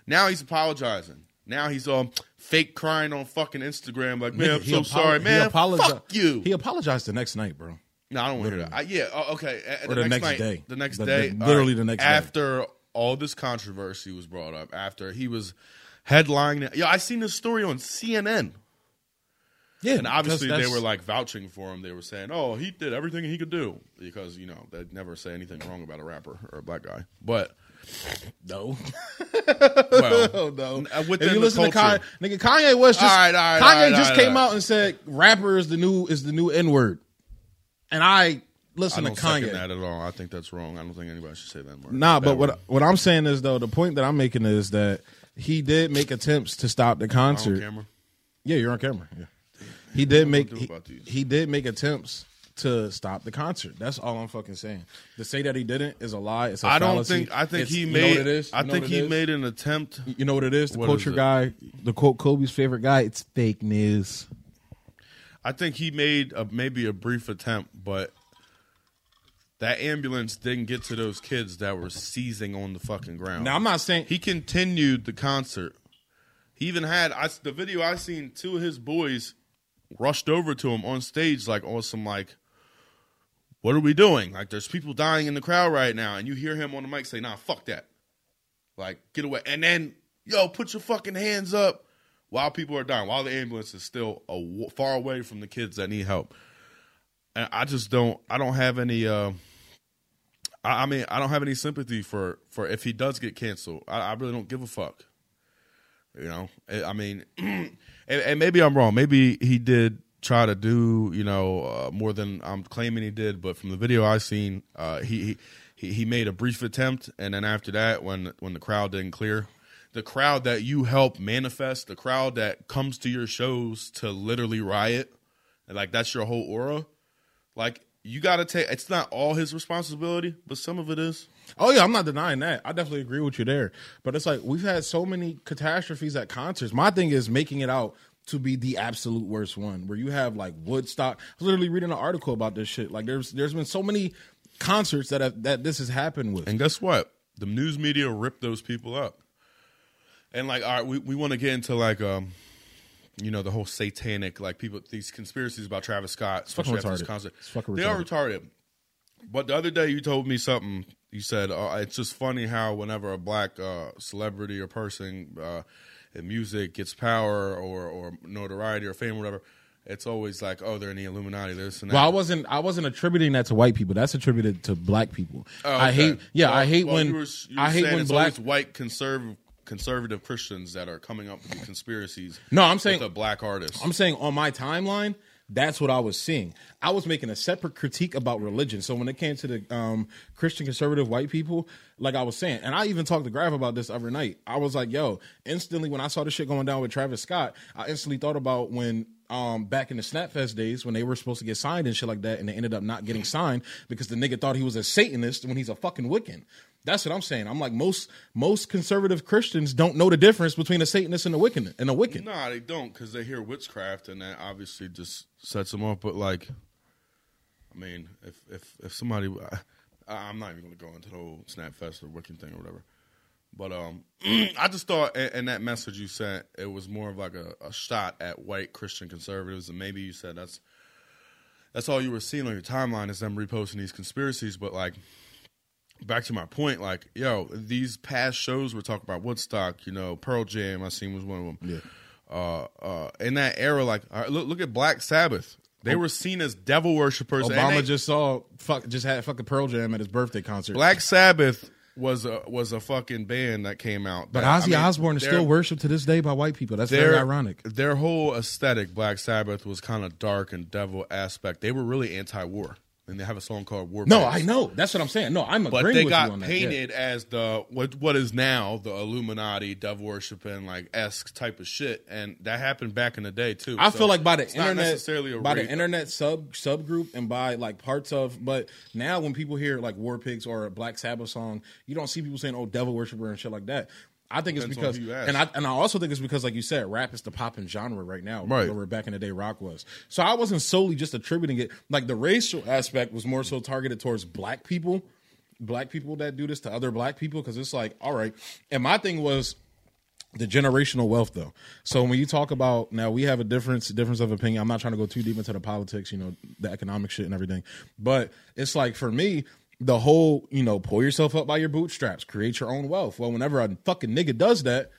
now he's apologizing. Now he's um fake crying on fucking Instagram like, man, I'm so sorry, man. Fuck you. He apologized the next night, bro. No, I don't want to hear that. I, yeah, oh, okay. Uh, Or the, next, night, day. The next The- day. the- all literally the next day. After all this controversy was brought up, after he was headlining. Yeah, I seen this story on CNN. Yeah, And obviously they were like vouching for him. They were saying, "Oh, he did everything he could do," because you know they'd never say anything wrong about a rapper or a black guy. But no, [LAUGHS] well, [LAUGHS] oh no. uh, If you listen to Kanye, nigga, Kanye West just All right, all right, Kanye all right, just came out and said rapper is the new is the new N word, and I I listen don't to Kanye. that at all. I think that's wrong. I don't think anybody should say that word. Nah, Bad but word. what what I'm saying is though the point that I'm making is that he did make attempts to stop the on concert. camera. Yeah, you're on camera. Yeah, he did make he, he did make attempts to stop the concert. That's all I'm fucking saying. To say that he didn't is a lie. It's a I don't fallacy. think. I think It's- he you made. what it is. I You know think what he it is? made an attempt. You know what it is? The What is your it? guy, the quote Colby's favorite guy. It's fake news. I think he made a, maybe a brief attempt, but that ambulance didn't get to those kids that were seizing on the fucking ground. Now I'm not saying he continued the concert. He even had I, the video I seen. Two of his boys rushed over to him on stage, like on some like, "What are we doing? Like, there's people dying in the crowd right now," and you hear him on the mic say, "Nah, fuck that. Like, get away." And then, yo, put your fucking hands up while people are dying, while the ambulance is still far away from the kids that need help. And I just don't. I don't have any. Uh, I, I mean, I don't have any sympathy for for if he does get canceled. I, I really don't give a fuck. You know, I mean, [CLEARS THROAT] and, and maybe I'm wrong. Maybe he did try to do you know uh, more than I'm claiming he did. But from the video I've seen, uh, he, he he made a brief attempt, and then after that, when when the crowd didn't clear, the crowd that you help manifest, the crowd that comes to your shows to literally riot, like that's your whole aura. Like you got to take. It's not all his responsibility, but some of it is. Oh yeah, I'm not denying that. I definitely agree with you there. But it's like we've had so many catastrophes at concerts. My thing is making it out to be the absolute worst one, where you have like Woodstock. I was literally reading an article about this shit. Like there's there's been so many concerts that have, that this has happened with. And guess what? The news media ripped those people up. And like, all right, we, we want to get into like um, you know, the whole satanic like people these conspiracies about Travis Scott, especially after this concert. They are retarded. But the other day you told me something. You said uh, it's just funny how whenever a black uh, celebrity or person uh, in music gets power or or notoriety or fame or whatever, it's always like, oh, they're in the Illuminati. This and that. Well, I wasn't. I wasn't attributing that to white people. That's attributed to black people. Oh, I hate. Yeah, Well- I hate well, when you were, you were I hate when it's black. white conservative conservative Christians that are coming up with conspiracies. No, I'm saying a black artist. I'm saying on my timeline, That's what I was seeing. I was making a separate critique about religion. So when it came to the um, Christian conservative white people, like I was saying, and I even talked to Graf about this every night. I was like, yo, instantly when I saw the shit going down with Travis Scott, I instantly thought about when um, back in the Snapfest days when they were supposed to get signed and shit like that, and they ended up not getting signed because the nigga thought he was a Satanist when he's a fucking Wiccan. That's what I'm saying. I'm like most most conservative Christians don't know the difference between a Satanist and a Wiccan and a Wiccan. Nah, they don't because they hear witchcraft and that obviously just sets them off. But like, I mean, if if if somebody, I, I'm not even going to go into the whole Snapfest or Wiccan thing or whatever. But um, [CLEARS THROAT] I just thought in, in that message you sent, it was more of like a, a shot at white Christian conservatives, and maybe you said that's that's all you were seeing on your timeline is them reposting these conspiracies. But like, back to my point, like, yo, these past shows we're talking about Woodstock, you know, Pearl Jam, I seen was one of them. Yeah. Uh, uh, in that era, like, right, look, look at Black Sabbath. They were seen as devil worshippers. Obama they- just saw fuck just had fucking Pearl Jam at his birthday concert. Black Sabbath was a was a fucking band that came out. but that- I Ozzy mean, Osbourne is still worshipped to this day by white people. That's very ironic. Their whole aesthetic, Black Sabbath, was kind of dark and devil aspect. They were really anti-war, and they have a song called "War." No, Bags. I know. That's what I'm saying. No, I'm But agreeing they with got you on that. Yeah. painted as the what what is now the Illuminati, devil worshiping, like esque type of shit, and that happened back in the day too. I So feel like by the internet, necessarily by the internet sub subgroup, and by like parts of. But now, when people hear like War Pigs or a Black Sabbath song, you don't see people saying "Oh, devil worshiper" and shit like that. I think it's Depends on because, who you ask. and I and I also think it's because, like you said, rap is the popping genre right now, Right. Where back in the day, rock was. So I wasn't solely just attributing it. Like the racial aspect was more so targeted towards black people, black people that do this to other black people, because it's like, all right. And my thing was the generational wealth though so when you talk about now we have a difference difference of opinion i'm not trying to go too deep into the politics you know the economic shit and everything but it's like for me the whole you know pull yourself up by your bootstraps create your own wealth well whenever a fucking nigga does that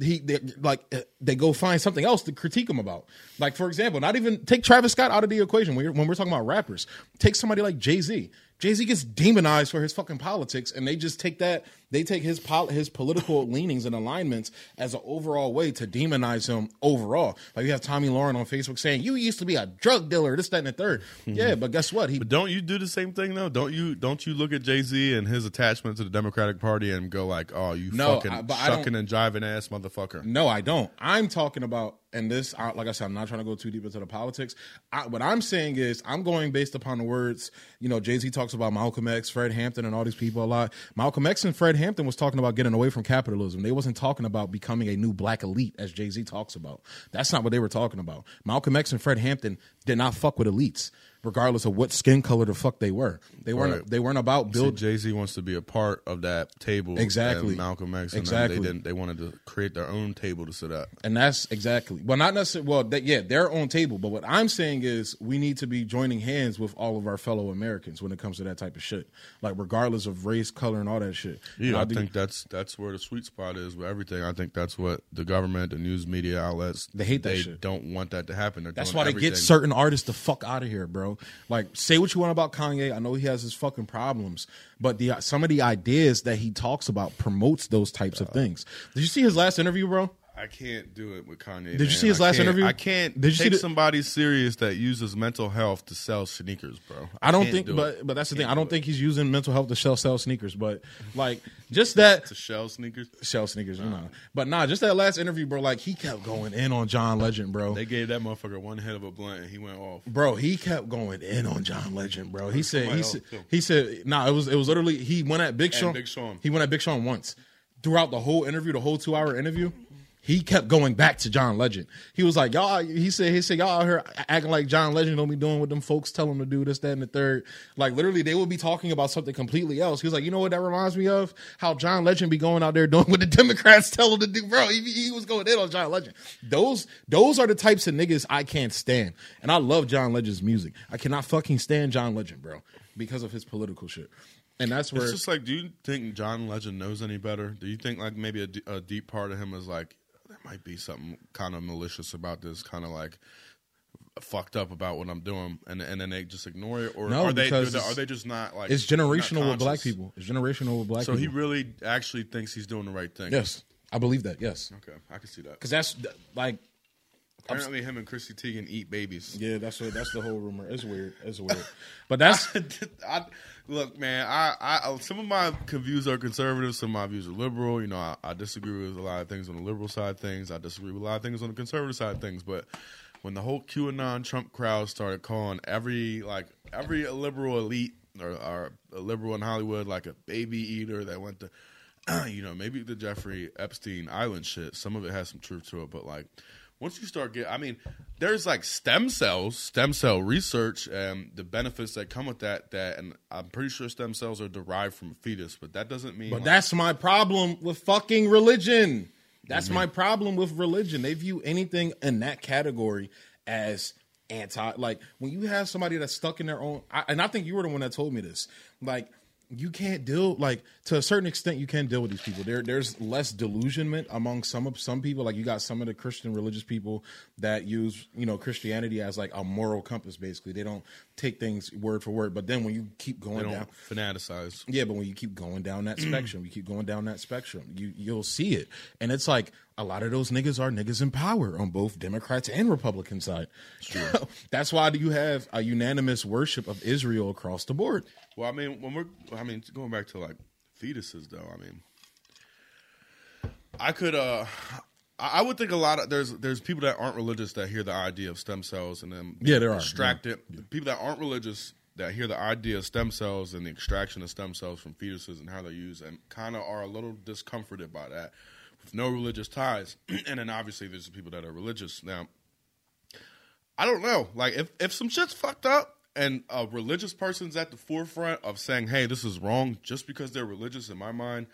he they, like uh, they go find something else to critique him about. Like for example, not even take Travis Scott out of the equation when, when we're talking about rappers. Take somebody like Jay Z. Jay Z gets demonized for his fucking politics, and they just take that they take his pol- his political [LAUGHS] leanings and alignments as an overall way to demonize him overall. Like you have Tomi Lahren on Facebook saying you used to be a drug dealer, this, that, and the 3rd [LAUGHS] Yeah, but guess what? He But don't you do the same thing though? Don't you don't you look at Jay Z and his attachment to the Democratic Party and go like, oh, you No, fucking I- I and jiving ass motherfucker? No, I don't. I'm talking about, and this, I, like I said, I'm not trying to go too deep into the politics. I, what I'm saying is, I'm going based upon the words. You know, Jay Z talks about Malcolm X, Fred Hampton, and all these people a lot. Malcolm X and Fred Hampton was talking about getting away from capitalism. They wasn't talking about becoming a new black elite, as Jay Z talks about. That's not what they were talking about. Malcolm X and Fred Hampton did not fuck with elites, regardless of what skin color the fuck they were. They weren't. Right. They weren't about build. Jay Z wants to be a part of that table. Exactly. and Malcolm X. And Exactly. They didn't. They wanted to create their own table to sit at. And that's exactly well, not necessarily. Well, that, yeah, their own table. But what I'm saying is, we need to be joining hands with all of our fellow Americans when it comes to that type of shit. Like regardless of race, color, and all that shit. Yeah, I do- think that's that's where the sweet spot is with everything. I think that's what the government, the news media outlets, They hate that They shit. don't want that to happen. They're That's why they everything. get certain artists the fuck out of here, bro. Like, say what you want about Kanye. I know he has his fucking problems, but the some of the ideas that he talks about promotes those types of things. Did you see his last interview, bro? I can't do it with Kanye. Did you see his I last interview? I can't Did you see the- somebody serious that uses mental health to sell sneakers, bro. I don't think, do but it. but that's the Can't thing. I don't do think he's using mental health to sell sell sneakers, but like just that to shell sneakers. shell sneakers, uh. you know. But nah, just that last interview, bro. Like he kept going in on John Legend, bro. They gave that motherfucker one hit of a blunt and he went off. Bro, he kept going in on John Legend, bro. He said, he said, he said, nah, it was it was literally he went at Big Sean. Big Sean. He went at Big Sean once throughout the whole interview, the whole two hour interview. He kept going back to John Legend. He was like, y'all. He said, he said, y'all out here acting like John Legend don't be doing what them folks tell him to do. This, that, and the third. Like literally, they would be talking about something completely else. He was like, you know what that reminds me of? How John Legend be going out there doing what the [LAUGHS] Democrats tell him to do, bro. He, he was going in on John Legend. Those those are the types of niggas I can't stand, and I love John Legend's music. I cannot fucking stand John Legend, bro, because of his political shit. And that's where It's just like, do you think John Legend knows any better? Do you think like maybe a, d- a deep part of him is like might be something kind of malicious about this, kind of like fucked up about what I'm doing, and and then they just ignore it, or No, are they because are they just not like it's generational with black people. It's generational with black people. So he really actually thinks he's doing the right thing. yes, I believe that. Yes, Okay, I can see that. because that's like Apparently, him and Chrissy Teigen eat babies. Yeah, that's what that's the whole rumor. It's weird. It's [LAUGHS] weird. But that's I, look, man. I, I, um, some of my views are conservative. Some of my views are liberal. You know, I, I disagree with a lot of things on the liberal side things. I disagree with a lot of things on the conservative side things. But when the whole QAnon Trump crowd started calling every like every liberal elite or, or a liberal in Hollywood like a baby eater that went to, [CLEARS THROAT] you know, maybe the Jeffrey Epstein Island shit. Some of it has some truth to it, but like once you start getting, I mean, there's like stem cells, stem cell research, and the benefits that come with that. That, and I'm pretty sure stem cells are derived from a fetus, but that doesn't mean. But like- that's my problem with fucking religion. That's mm-hmm. my problem with religion. They view anything in that category as anti. Like when you have somebody that's stuck in their own, I, and I think you were the one that told me this. Like you can't deal like to a certain extent you can deal with these people. There there's less delusionment among some of some people. Like you got some of the Christian religious people that use you know Christianity as like a moral compass. Basically, they don't take things word for word. But then when you keep going down, fanaticize. yeah, but when you keep going down that [CLEARS THROAT] spectrum, you keep going down that spectrum, you you'll see it, and it's like a lot of those niggas are niggas in power on both Democrats and Republican side. [LAUGHS] That's why do you have a unanimous worship of Israel across the board? Well, I mean, when we're, I mean, going back to like fetuses, though. I mean, I could, uh, I would think a lot of there's there's people that aren't religious that hear the idea of stem cells and then Yeah, there are. extract it. People that aren't religious that hear the idea of stem cells and the extraction of stem cells from fetuses and how they're used and kind of are a little discomforted by that with no religious ties. [CLEARS THROAT] and then obviously there's people that are religious now. I don't know. Like if if some shit's fucked up and a religious person's at the forefront of saying, "Hey, this is wrong," just because they're religious, in my mind,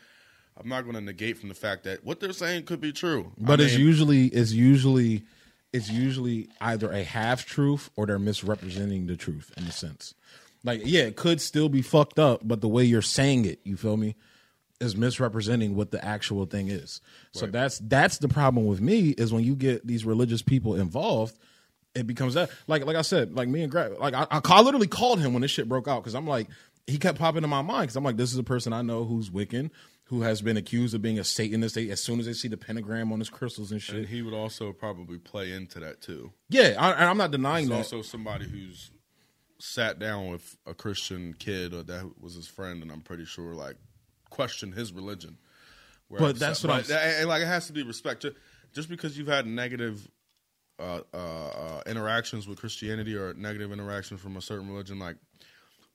I'm not going to negate from the fact that what they're saying could be true. But I it's mean, usually it's usually it's usually either a half truth or they're misrepresenting the truth in a sense. Like, yeah, it could still be fucked up, but the way you're saying it, you feel me, is misrepresenting what the actual thing is. So that's that's the problem with me is when you get these religious people involved, it becomes that. Like like I said, like me and Greg, like I, I, I literally called him when this shit broke out because I'm like, he kept popping in my mind because I'm like, this is a person I know who's Wiccan. Who has been accused of being a Satanist? They, as soon as they see the pentagram on his crystals and shit, and he would also probably play into that too. yeah, I, and I'm not denying He's that. also somebody who's sat down with a Christian kid or that was his friend, and I'm pretty sure like questioned his religion. But that's what I'm and, like it has to be respect. Just because you've had negative uh, uh, uh, interactions with Christianity or negative interactions from a certain religion, like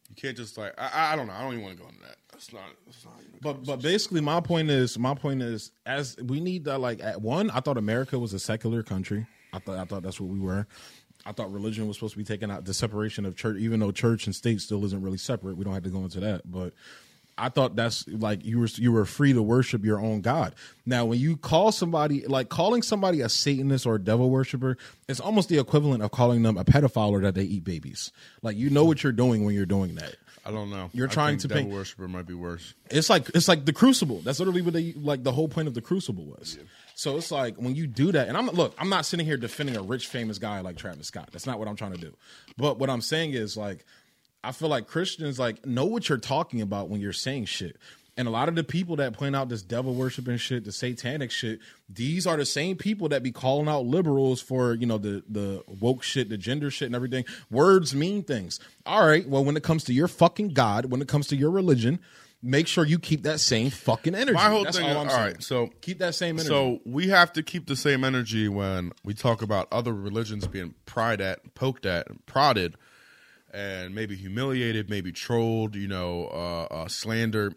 you can't just like I, I don't know. I don't even want to go into that. That's not. That's not even But but basically, my point is my point is as we need that like at one, I thought America was a secular country. I thought I thought that's what we were. I thought religion was supposed to be taken out the separation of church, even though church and state still isn't really separate. We don't have to go into that, but I thought that's like you were you were free to worship your own God. Now, when you call somebody like calling somebody a Satanist or a devil worshiper, it's almost the equivalent of calling them a pedophile or that they eat babies. Like you know what you're doing when you're doing that. I don't know. You're trying to devil paint- worshiper might be worse. It's like it's like the crucible. That's literally what they like. The whole point of the crucible was. So it's like when you do that, and I'm look, I'm not sitting here defending a rich famous guy like Travis Scott. That's not what I'm trying to do. But what I'm saying is like, I feel like Christians like know what you're talking about when you're saying shit. And a lot of the people that point out this devil worshiping shit, the satanic shit, these are the same people that be calling out liberals for, you know, the the woke shit, the gender shit and everything. Words mean things. All right, well, when it comes to your fucking God, when it comes to your religion, make sure you keep that same fucking energy. My whole That's thing. all I'm all saying. right, so keep that same energy. So we have to keep the same energy when we talk about other religions being pried at, poked at, and prodded, and maybe humiliated, maybe trolled, you know, uh, uh, slandered.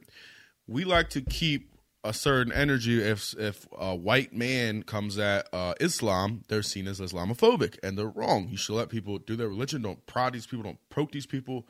We like to keep a certain energy. If if a white man comes at uh, Islam, they're seen as Islamophobic, and they're wrong. You should let people do their religion. Don't prod these people. Don't poke these people.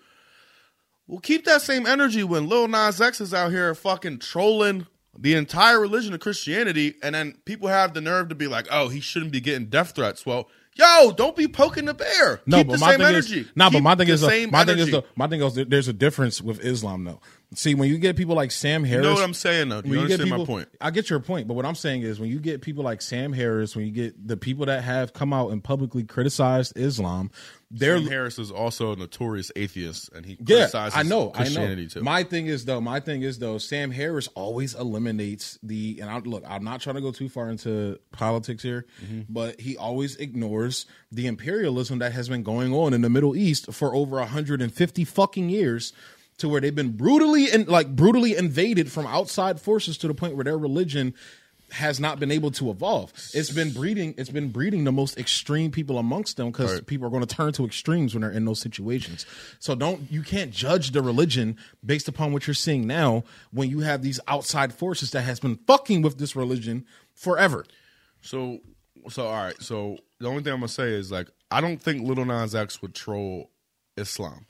Well, keep that same energy when Lil Nas X is out here fucking trolling the entire religion of Christianity, and then people have the nerve to be like, "Oh, he shouldn't be getting death threats." Well, yo, don't be poking the bear. No, keep but the my same thing energy. is, no, but my thing is, the, same my thing is, the, uh, my thing is, uh, there's a difference with Islam though. See, when you get people like Sam Harris, You know what I'm saying, though? Do you get understand people, my point? I get your point, but what I'm saying is when you get people like Sam Harris, when you get the people that have come out and publicly criticized Islam, they're Sam Harris is also a notorious atheist, and he yeah, criticizes I know, I know. too. My thing is though, my thing is though, Sam Harris always eliminates the and I look, I'm not trying to go too far into politics here, Mm-hmm. but he always ignores the imperialism that has been going on in the Middle East for over 150 fucking years. To where they've been brutally and like brutally invaded from outside forces to the point where their religion has not been able to evolve. It's been breeding. It's been breeding the most extreme people amongst them because Right. people are going to turn to extremes when they're in those situations. So don't you can't judge the religion based upon what you're seeing now when you have these outside forces that has been fucking with this religion forever. So, so all right. So the only thing I'm gonna say is like I don't think Lil Nas X would troll Islam,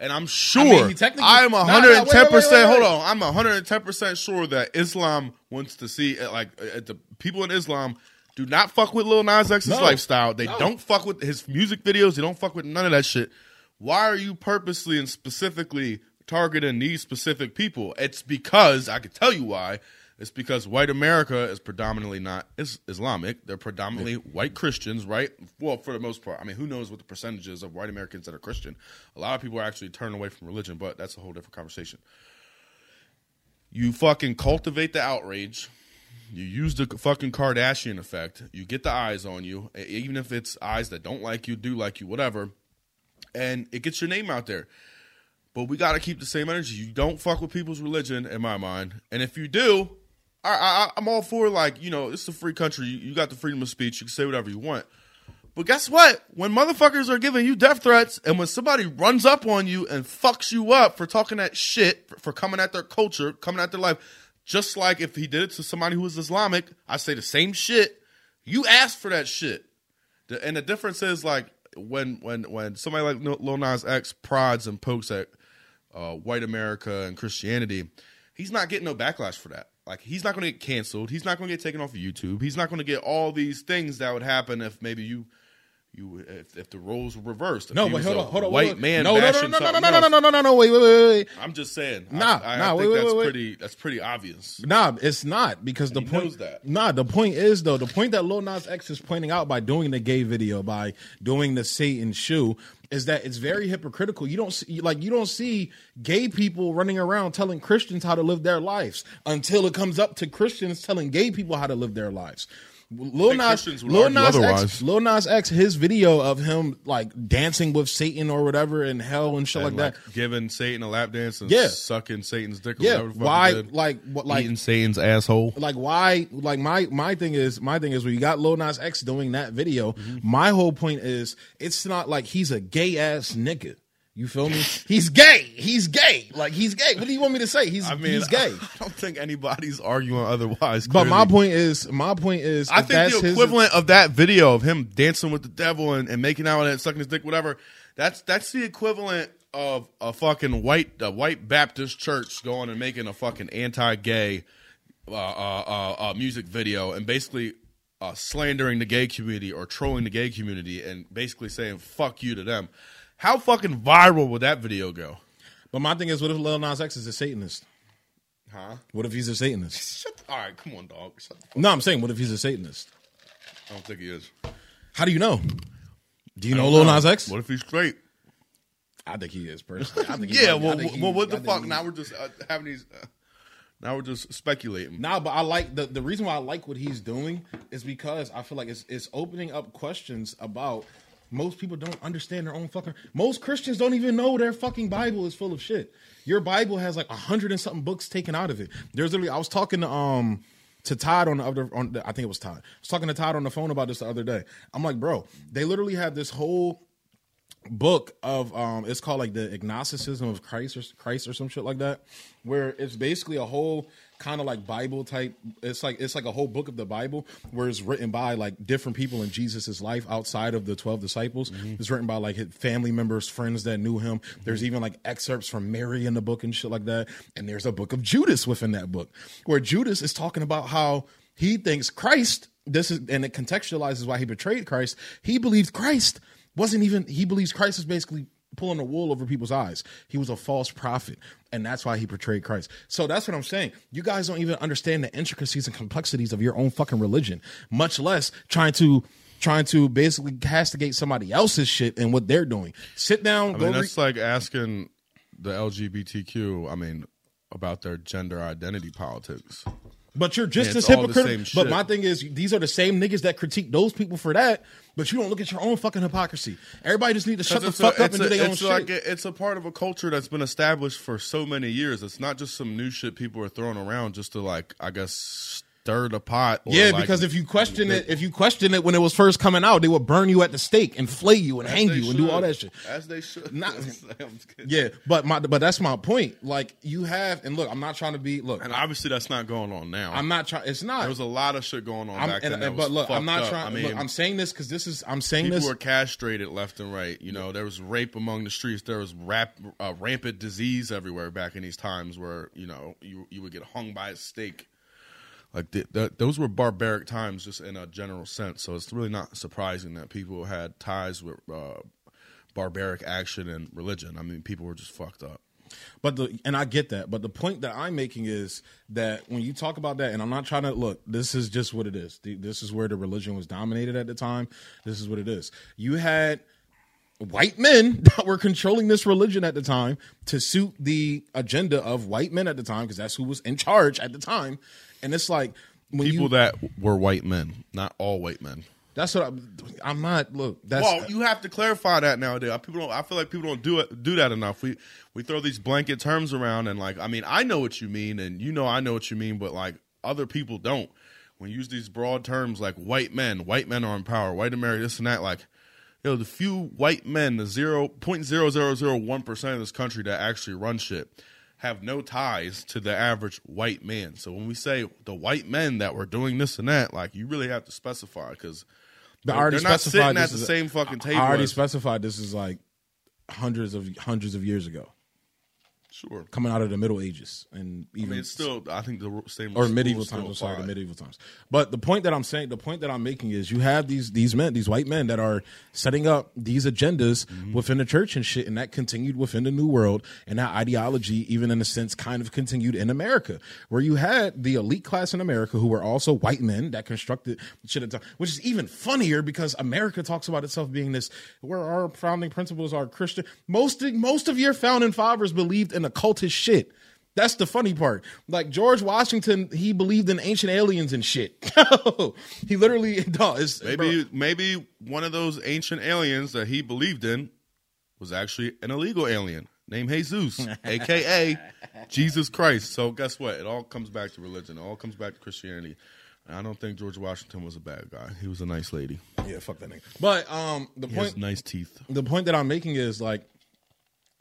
and I'm sure mean, I am Nah, nah, 110 wait, wait, wait, percent. Hold on, I'm 110 percent sure that Islam wants to see uh, like uh, the people in Islam. Do not fuck with Lil Nas X's No. lifestyle. They No. don't fuck with his music videos. They don't fuck with none of that shit. Why are you purposely and specifically targeting these specific people? It's because I can tell you why. It's because white America is predominantly not is Islamic. They're predominantly white Christians, right? Well, for the most part. I mean, who knows what the percentages of white Americans that are Christian? A lot of people are actually turning away from religion, but that's a whole different conversation. You fucking cultivate the outrage. You use the fucking Kardashian effect. You get the eyes on you, even if it's eyes that don't like you, do like you, whatever, and it gets your name out there. But we got to keep the same energy. You don't fuck with people's religion, in my mind. And if you do, I, I, I'm all for like you know, it's a free country. You, you got the freedom of speech. You can say whatever you want. But guess what? When motherfuckers are giving you death threats, and when somebody runs up on you and fucks you up for talking that shit, for, for coming at their culture, coming at their life, just like if he did it to somebody who was Islamic, I say the same shit. You asked for that shit. The, and the difference is like when when when somebody like Lil Nas X prods and pokes at uh, white America and Christianity, he's not getting no backlash for that. Like he's not going to get canceled. He's not going to get taken off of YouTube. He's not going to get all these things that would happen if maybe you you if, if the roles were reversed. No, but hold on, hold on, white man no, no, no, no, no, no, no, no, no, no, no, no, no, wait, wait, wait, wait. I'm just saying. Nah, I, I, nah, I think wait, that's wait. pretty. That's pretty obvious. Nah, it's not because the He point knows that. Nah, the point is though, the point that Lil Nas X is pointing out by doing the gay video, by doing the Satan shoe, is that it's very hypocritical. You don't see like you don't see gay people running around telling Christians how to live their lives until it comes up to Christians telling gay people how to live their lives. Lil Nas, Lil Nas X. Lil Nas X, his video of him like dancing with Satan or whatever in hell and shit And, like that. giving Satan a lap dance and Yeah. sucking Satan's dick. Yeah, whatever the fuck he why? did. Like, what? Like, eating Satan's asshole. like why like my my thing is my thing is when you got Lil Nas X doing that video, Mm-hmm. my whole point is it's not like he's a gay ass nigga. You feel me? [LAUGHS] He's gay. He's gay. Like he's gay. What do you want me to say? He's I mean, he's gay. [LAUGHS] I don't think anybody's arguing otherwise. But my point is my point is I think the his- equivalent of that video of him dancing with the devil and, and making out and sucking his dick, whatever. That's that's the equivalent of a fucking white a white Baptist church going and making a fucking anti-gay uh, uh, uh, uh, music video and basically uh, slandering the gay community or trolling the gay community and basically saying "fuck you" to them. How fucking viral would that video go? But my thing is, what if Lil Nas X is a Satanist? Huh? What if he's a Satanist? [LAUGHS] Shut all right, come on, dog. Shut the fuck- No, I'm saying, what if he's a Satanist? I don't think he is. How do you know? Do you I know Lil Nas X? What if he's straight? I think he is personally. I think [LAUGHS] Yeah, might be. I well, think he- well, what the fuck? he- Now we're just uh, having these. Uh, now we're just speculating. Nah, but I like the the reason why I like what he's doing is because I feel like it's it's opening up questions about most people don't understand their own fucking most Christians don't even know their fucking Bible is full of shit. Your Bible has like a hundred and something books taken out of it. There's literally I was talking to um to Todd on the other on the, I think it was Todd. I was talking to Todd on the phone about this the other day. I'm like, bro, they literally have this whole book of um it's called like the agnosticism of christ or christ or some shit like that where it's basically a whole kind of like bible type it's like it's like a whole book of the bible where it's written by like different people in jesus's life outside of the 12 disciples. Mm-hmm. It's written by like his family members friends that knew him. There's mm-hmm. even like excerpts from mary in the book and shit like that. And there's a book of judas within that book where judas is talking about how he thinks christ this is and it contextualizes why he betrayed christ. He believed christ wasn't even he believes Christ is basically pulling the wool over people's eyes. He was a false prophet, and that's why he portrayed Christ. So that's what I'm saying. You guys don't even understand the intricacies and complexities of your own fucking religion, much less trying to trying to basically castigate somebody else's shit and what they're doing. Sit down, I go mean, re- that's like asking the LGBTQ. I mean, about their gender identity politics. But you're just as hypocritical. But my thing is, these are the same niggas that critique those people for that. But you don't look at your own fucking hypocrisy. Everybody just need to shut the fuck a, up and it's do their own it's shit. like a- it's a part of a culture that's been established for so many years. It's not just some new shit people are throwing around just to like, I guess, stir the pot. yeah, like, because if you question it, if you question it when it was first coming out, they would burn you at the stake and flay you and hang they you and do all that shit. as they should. Not- [LAUGHS] I'm just kidding. [LAUGHS] Yeah, but my but that's my point. Like you have, and look, I'm not trying to be. Look, and obviously that's not going on now. I'm not trying. It's not. there was a lot of shit going on I'm, back and, then. and- but look, I'm not trying. I mean, look, I'm saying this because this is. I'm saying people this. were castrated left and right. You know, there was rape among the streets. There was rap, uh, rampant disease everywhere back in these times where you know you you would get hung by a stake. Like th th those were barbaric times, just in a general sense. So it's really not surprising that people had ties with uh, barbaric action and religion. I mean, people were just fucked up. But the and I get that, but the point that I'm making is that when you talk about that, and I'm not trying to look, this is just what it is. The- This is where the religion was dominated at the time. This is what it is. You had white men [LAUGHS] that were controlling this religion at the time to suit the agenda of white men at the time, because that's who was in charge at the time. And it's like when People you that were white men, not all white men. that's what I'm, I'm not. Look, that's Well, you have to clarify that nowadays. People don't. I feel like people don't do it do that enough. We we throw these blanket terms around, and like, I mean, I know what you mean, and you know I know what you mean, but like other people don't. When you use these broad terms like white men, white men are in power, white America, this and that, like, you know, the few white men, the zero point zero zero zero one percent of this country that actually run shit, have no ties to the average white man. So when we say the white men that were doing this and that, like, you really have to specify because. They're, they're not sitting at the a- same fucking table. I already as- specified this is like hundreds of hundreds of years ago, sure. coming out of the Middle Ages, and I even mean, it's still. I think the same or medieval times. I'm sorry, the medieval times. But the point that I'm saying, the point that I'm making is, you have these these men, these white men that are setting up these agendas Mm-hmm. within the church and shit, and that continued within the New World, and that ideology, even in a sense, kind of continued in America, where you had the elite class in America who were also white men that constructed shit at the time, which is even funnier because America talks about itself being this, where our founding principles are Christian. Most most of your founding fathers believed in occultist shit. That's the funny part. Like George Washington, he believed in ancient aliens and shit. [LAUGHS] he literally [LAUGHS] does. Maybe maybe one of those ancient aliens that he believed in was actually an illegal alien named Jesus, [LAUGHS] aka Jesus Christ. So guess what? It all comes back to religion. It all comes back to Christianity. And I don't think George Washington was a bad guy. He was a nice lady. yeah, fuck that nigga. But um, the He point, nice teeth. the point that I'm making is like,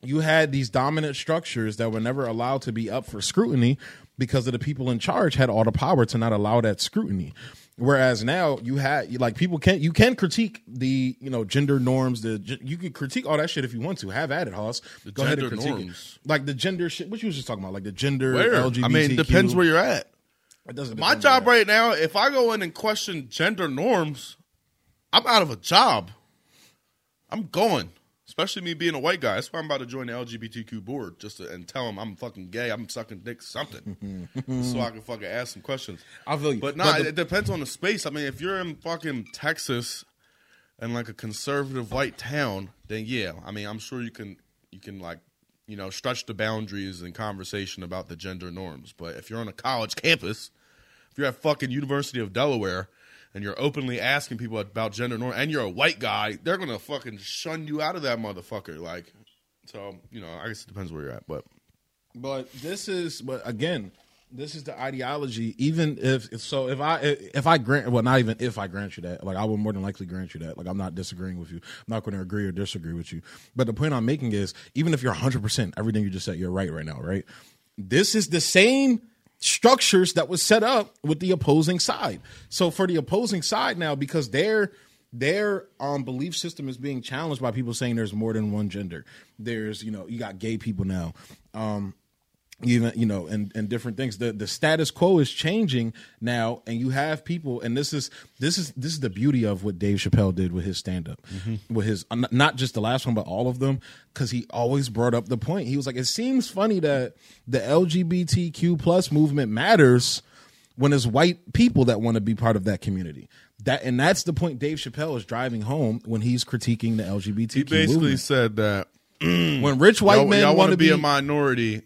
you had these dominant structures that were never allowed to be up for scrutiny because of the people in charge had all the power to not allow that scrutiny. Whereas now you had like people can you can critique the you know gender norms the you can critique all that shit if you want to have at it Hoss go ahead and critique norms. it like the gender shit what you was just talking about like the gender Where? LGBTQ I mean, depends where you're at. It doesn't My job right now, if I go in and question gender norms, I'm out of a job. I'm going. Especially me being a white guy. That's why I'm about to join the LGBTQ board just to, and tell them I'm fucking gay. I'm sucking dick, something, [LAUGHS] so I can fucking ask some questions. I feel you. But nah, But the- it depends on the space. I mean, if you're in fucking Texas and like a conservative white town, then yeah, I mean, I'm sure you can you can like you know stretch the boundaries in conversation about the gender norms. But if you're on a college campus, if you're at fucking University of Delaware and you're openly asking people about gender norm and you're a white guy, they're gonna fucking shun you out of that motherfucker. Like, so you know, I guess it depends where you're at, but. But this is, but again, this is the ideology. Even if so, if I if I grant, well, not even if I grant you that, like I will more than likely grant you that. Like I'm not disagreeing with you. I'm not going to agree or disagree with you. But the point I'm making is, even if you're 100 percent everything you just said, you're right right now, right? This is the same structures that was set up with the opposing side. So for the opposing side now, because their their um belief system is being challenged by people saying there's more than one gender. There's you know you got gay people now. Um even you know and and different things. The the status quo is changing now and you have people and this is this is this is the beauty of what Dave Chappelle did with his stand up mm-hmm. with his not just the last one but all of them cuz he always brought up the point. He was like it seems funny that the LGBTQ plus movement matters when it's white people that want to be part of that community. That and that's the point Dave Chappelle is driving home when he's critiquing the LGBTQ He basically movement. said that [CLEARS THROAT] when rich white y'all, men want to be be a minority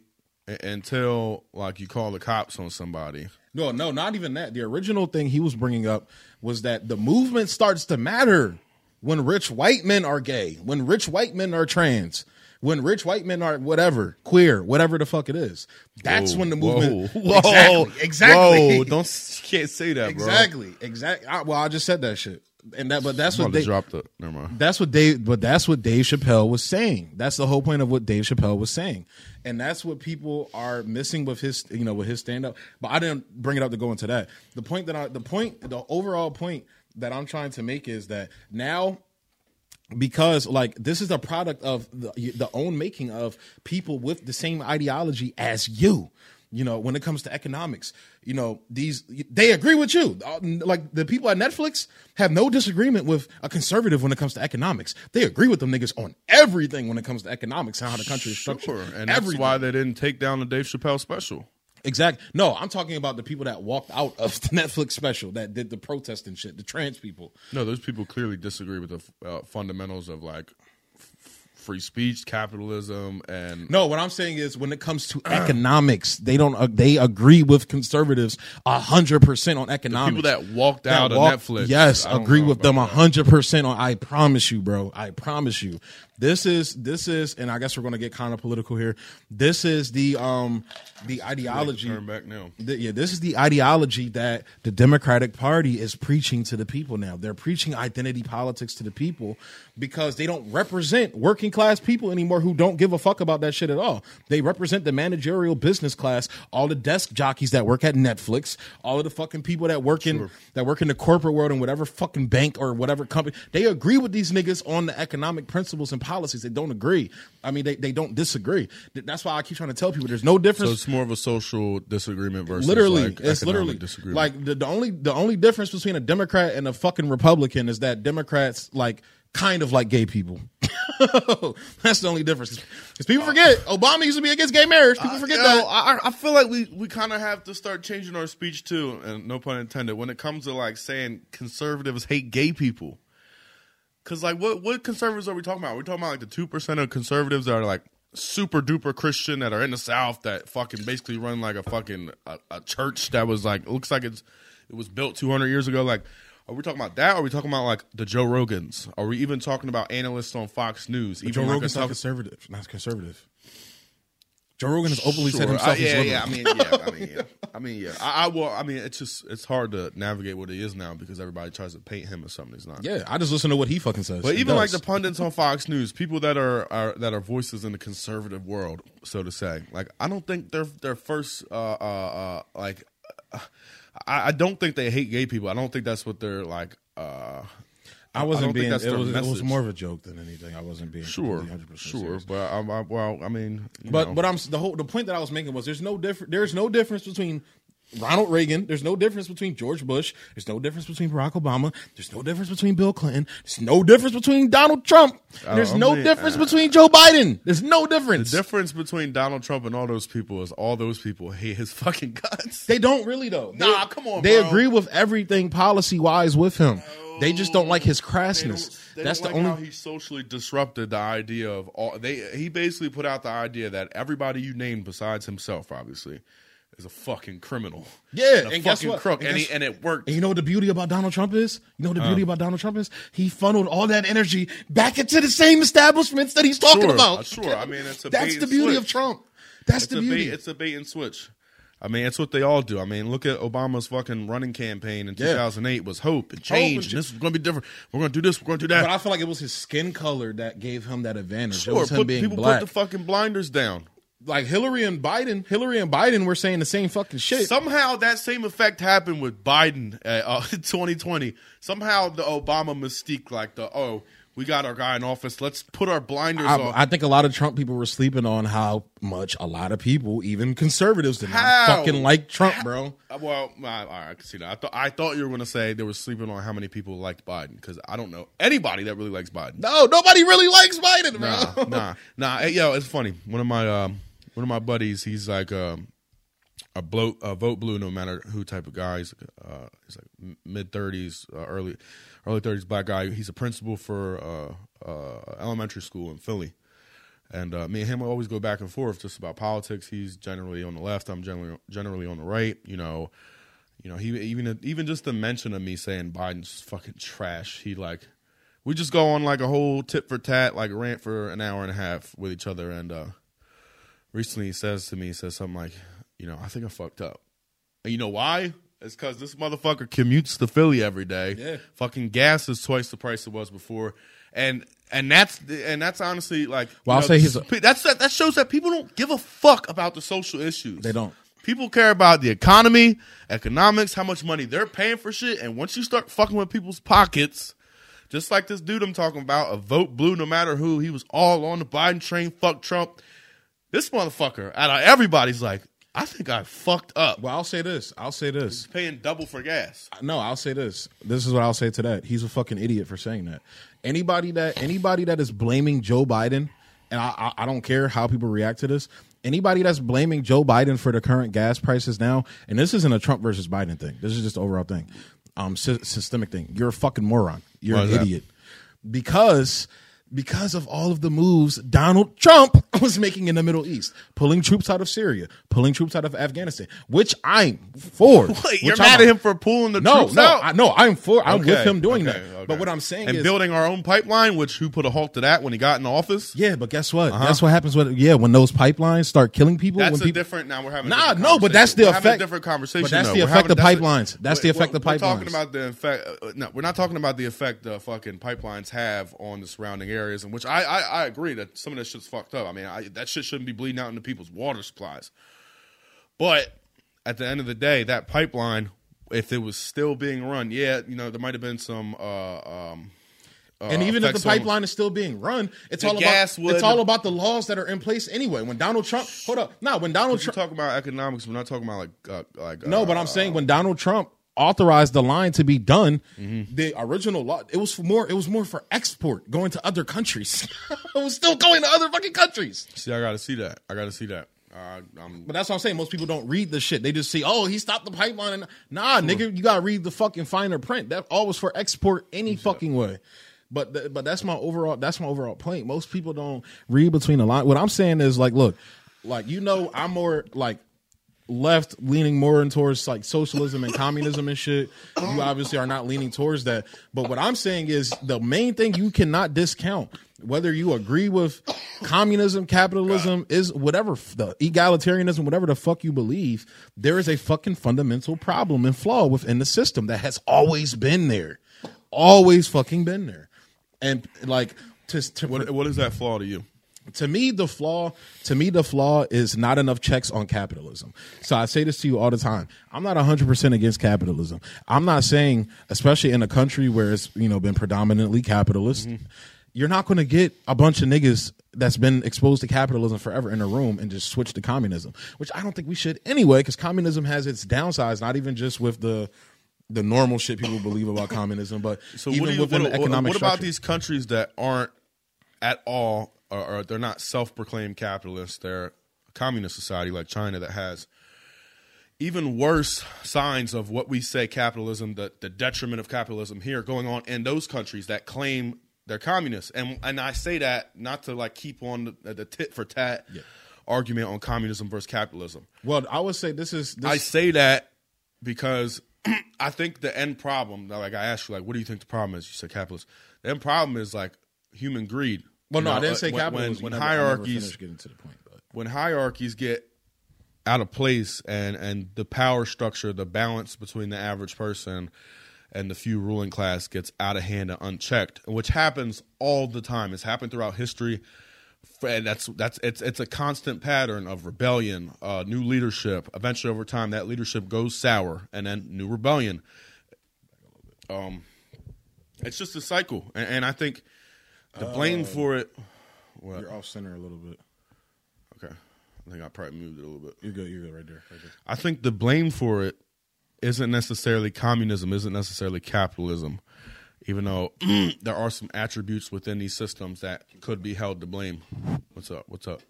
until like you call the cops on somebody. No, no, not even that. The original thing he was bringing up was that the movement starts to matter when rich white men are gay, when rich white men are trans, when rich white men are whatever, queer, whatever the fuck it is. That's Whoa, when the movement. Whoa, [LAUGHS] Exactly. Exactly. Whoa, don't you can't say that, bro. exactly. Exactly. Well, I just said that shit, and that, but that's I'm what they dropped drop the. Never mind. that's what Dave, but that's what Dave Chappelle was saying. That's the whole point of what Dave Chappelle was saying, and that's what people are missing with his, you know, with his stand up. But I didn't bring it up to go into that. The point that I, the point, the overall point that I'm trying to make is that now because like this is a product of the, the own making of people with the same ideology as you you know when it comes to economics you know these they agree with you Uh, like the people at netflix have no disagreement with a conservative when it comes to economics they agree with them niggas on everything when it comes to economics and how the country is structured Sure, and that's why they didn't take down the Dave Chappelle special. Exactly. No, I'm talking about the people that walked out of the [LAUGHS] Netflix special that did the protest and shit. The trans people. No, those people clearly disagree with the uh, fundamentals of like free speech, capitalism, and No, what I'm saying is when it comes to economics, they don't. Uh, they agree with conservatives hundred percent on economics. people that walked That out walk- of Netflix. Yes, agree with them hundred percent on. I promise you, bro. I promise you. This is this is, and I guess we're gonna get kind of political here. This is the um the ideology. Turn back now. Th- yeah, this is the ideology that the Democratic Party is preaching to the people now. They're preaching identity politics to the people because they don't represent working class people anymore who don't give a fuck about that shit at all. They represent the managerial business class, all the desk jockeys that work at Netflix, all of the fucking people that work in that work in the corporate world and whatever fucking bank or whatever company. They agree with these niggas on the economic principles and policies. They don't agree. I mean, they, they don't disagree. That's why I keep trying to tell people there's no difference So it's more of a social disagreement versus literally like it's literally disagreement. like the, the only the only difference between a democrat and a fucking republican is that democrats like kind of like gay people [LAUGHS] that's the only difference because people forget obama used to be against gay marriage people forget Uh, You know, that I, I feel like we, we kind of have to start changing our speech too, and no pun intended. When it comes to like saying conservatives hate gay people, because like what what conservatives are we talking about? We're talking about like the two percent of conservatives that are like super duper Christian that are in the South that fucking basically run like a fucking a, a church that was like looks like it's it was built two hundred years ago. Like, are we talking about that? Are we talking about like the Joe Rogans? Are we even talking about analysts on Fox News? Even joe like rogan's not conservative not conservative joe rogan has openly said himself I- yeah, yeah. I mean, yeah. I mean, yeah. I mean, yeah. I, I well, I mean, it's just it's hard to navigate what he is now because everybody tries to paint him as something he's not. yeah i just listen to what he fucking says But He even like the pundits on Fox News, people that are, are that are voices in the conservative world, so to say, like I don't think they're their first uh, uh, uh, like uh, I, I don't think they hate gay people. I don't think that's what they're like. Uh, I wasn't don't being. that's It their was, it was more of a joke than anything. I wasn't being sure, 100% sure, serious. but I, I, well, I mean, you But know. but I'm the whole the point that I was making was there's no different there's no difference between Ronald Reagan. There's no difference between George Bush. There's no difference between Barack Obama. There's no difference between Bill Clinton. There's no difference between Donald Trump. There's I no mean, difference uh, between Joe Biden. There's no difference. The difference between Donald Trump and all those people is all those people hate his fucking guts. they don't really though. Nah, They- come on, They bro. agree with everything policy wise with him. They just don't like his They crassness. don't- they That's don't the like only. how he socially disrupted the idea of all. They he basically put out the idea that everybody you named besides himself, obviously, is a fucking criminal. Yeah, and a and guess fucking what? crook, And and, he, and it worked. And you know what the beauty about Donald Trump is? You know what the beauty about Donald Trump is? He funneled all that energy back into the same establishments that he's talking Sure, about. sure. I mean, it's a That's the beauty switch. of Trump. That's it's the beauty. bait. It's a bait and switch. I mean, it's what they all do. I mean, look at Obama's fucking running campaign in Yeah. 2008 was hope and change. ch- and this is going to be different. We're going to do this. We're going to do that. but I feel like it was his skin color that gave him that advantage. it sure, was him put, people black. put the fucking blinders down. like Hillary and Biden, Hillary and Biden were saying the same fucking shit. Somehow that same effect happened with Biden uh, [LAUGHS] uh, 2020. Somehow the Obama mystique, like the oh, We got our guy in office. Let's put our blinders I, on. I think a lot of Trump people were sleeping on how much a lot of people, even conservatives, did How? not fucking like Trump, bro. Uh, well, I, I can see that. I thought I thought you were going to say they were sleeping on how many people liked Biden because I don't know anybody that really likes Biden. No, nobody really likes Biden, bro. Nah, nah, nah. Hey, yo, it's funny. One of my um, one of my buddies, he's like um, a bloat, a vote blue, no matter who type of guy. He's, uh, he's like mid thirties, uh, early early thirties, black guy. He's a principal for uh, uh, elementary school in Philly. And uh, me and him always go back and forth just about politics. He's generally on the left. I'm generally generally on the right. You know, you know. He even even just the mention of me saying Biden's fucking trash. He like we just go on like a whole tit for tat, like rant for an hour and a half with each other. And uh, recently he says to me, he says something like, you know, I think I fucked up. And you know why? It's because this motherfucker commutes to Philly every day. Yeah. Fucking gas is twice the price it was before. And and that's and that's honestly like Well, I'll you say he's a- that's that, that shows that people don't give a fuck about the social issues. They don't. People care about the economy, economics, how much money they're paying for shit, and once you start fucking with people's pockets, just like this dude I'm talking about, a vote blue no matter who, he was all on the Biden train, fuck Trump. This motherfucker, out of everybody's like, I think I fucked up. Well, I'll say this. I'll say this. Paying double for gas. No, I'll say this. This is what I'll say to that. He's a fucking idiot for saying that. Anybody that anybody that is blaming Joe Biden, and I, I, I don't care how people react to this. Anybody that's blaming Joe Biden for the current gas prices now, and this isn't a Trump versus Biden thing. This is just an overall thing, um, sy- systemic thing. You're a fucking moron. You're Why an idiot because because of all of the moves Donald Trump [LAUGHS] was making in the Middle East, pulling troops out of Syria, pulling troops out of Afghanistan, which I'm for. [LAUGHS] You're mad I'm at him for pulling the no, troops no, out? I, no. I'm for. I'm with him doing okay, that. okay. But what I'm saying and is, building our own pipeline, which who put a halt to that when he got in office? yeah. But guess what? That's what happens when yeah, when those pipelines start killing people. That's when a people, different. Now we're having a Nah, no, but that's the. We're effect- a different conversation. but that's though. the We're effect having- of that's a- pipelines. That's the effect of pipelines. we're talking about the effect. uh, No, we're not talking about the effect the fucking pipelines have on the surrounding areas, and which I I, I agree that some of that shit's fucked up. I mean, I, that shit shouldn't be bleeding out into people's water supplies. But at the end of the day, that pipeline, if it was still being run, yeah, you know, there might have been some. Uh, um, uh, and even if the on- pipeline is still being run, it's all about would- it's all about the laws that are in place anyway. When Donald Trump, hold up, no, when Donald We're Trump, talking about economics. We're not talking about like uh, like No, uh, but I'm saying when Donald Trump authorized the line to be done, Mm-hmm. the original law it was for more it was more for export going to other countries. [LAUGHS] it was still going to other fucking countries. See, I got to see that. I got to see that. Uh, I'm, But that's what I'm saying. Most people don't read the shit. They just see, oh, he stopped the pipeline. And nah, nigga, you gotta read the fucking finer print. That all was for export any fucking way. But th- but that's my overall that's my overall point. Most people don't read between the line. What I'm saying is like, look, like you know, I'm more like left leaning more in towards like socialism and communism and shit. You obviously are not leaning towards that. But what I'm saying is the main thing you cannot discount, whether you agree with communism, capitalism, is whatever the egalitarianism, whatever the fuck you believe, there is a fucking fundamental problem and flaw within the system that has always been there. Always fucking been there. And like to, to what what is that flaw to you? To me the flaw to me the flaw is not enough checks on capitalism. So i say this to you all the time. I'm not 100% against capitalism. I'm not saying especially in a country where it's you know been predominantly capitalist mm-hmm. you're not going to get a bunch of niggas that's been exposed to capitalism forever in a room and just switch to communism which i don't think we should anyway because communism has its downsides not even just with the the normal shit people believe about communism but So even what you, within what, the what- economic what about structure. these countries that aren't at all, or, or they're not self-proclaimed capitalists? They're a communist society like China that has even worse signs of what we say capitalism, the, the detriment of capitalism here going on in those countries that claim they're communists. And and I say that not to like keep on the, the tit for tat argument on communism versus capitalism. well i would say this is this, I say that because [CLEARS THROAT] I think the end problem, like I asked you, like, what do you think the problem is? You said capitalist. The end problem is like human greed. Well, no, know, I didn't uh, say when- capitalism. When, when hierarchies, getting to the point, but when hierarchies get out of place and and the power structure, the balance between the average person and the few ruling class gets out of hand and unchecked, which happens all the time. It's happened throughout history. And that's that's it's it's a constant pattern of rebellion, uh, new leadership. Eventually, over time, that leadership goes sour, and then new rebellion. Um, it's just a cycle, and, and I think The blame for it. What? You're off center a little bit. Okay, I think I probably moved it a little bit. You're good. You're good right there. Right there. I think the blame for it isn't necessarily communism, isn't necessarily capitalism, even though [CLEARS THROAT] there are some attributes within these systems that could be held to blame. What's up? What's up?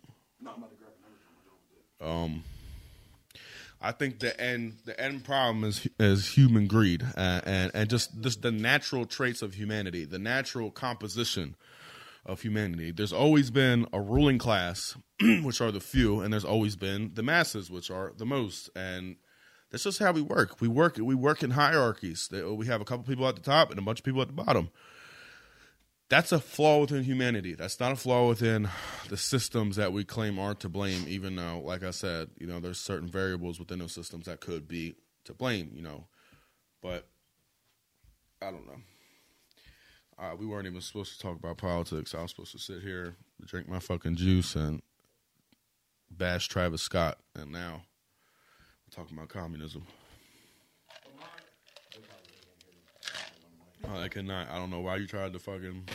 Um, I think the end the end problem is is human greed uh, and and just just the natural traits of humanity, the natural composition of humanity. There's always been a ruling class, [CLEARS THROAT] which are the few, and there's always been the masses, which are the most. And that's just how we work. We work we work in hierarchies. We have a couple people at the top and a bunch of people at the bottom. That's a flaw within humanity. That's not a flaw within the systems that we claim are to blame. Even though, like I said, you know, there's certain variables within those systems that could be to blame. You know, but I don't know. Uh, we weren't even supposed to talk about politics. I was supposed to sit here, drink my fucking juice, and bash Travis Scott, and now we're talking about communism. Oh, I cannot. I don't know why you tried to fucking.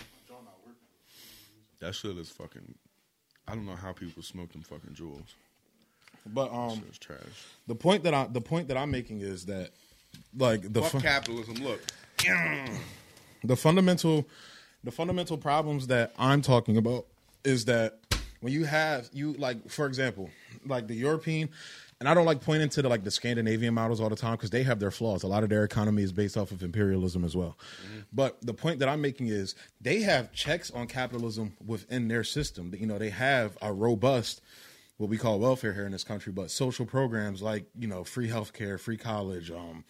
That shit is fucking. I don't know how people smoke them fucking jewels. But um, the point that I the point that I'm making is that like the Fuck fun- capitalism. Look, [CLEARS THROAT] the fundamental the fundamental problems that I'm talking about is that when you have you like for example like the European and I don't like pointing to the like the Scandinavian models all the time because they have their flaws. A lot of their economy is based off of imperialism as well. But the point that I'm making is they have checks on capitalism within their system. You know, they have a robust what we call welfare here in this country, but social programs like you know free healthcare, free college. Um,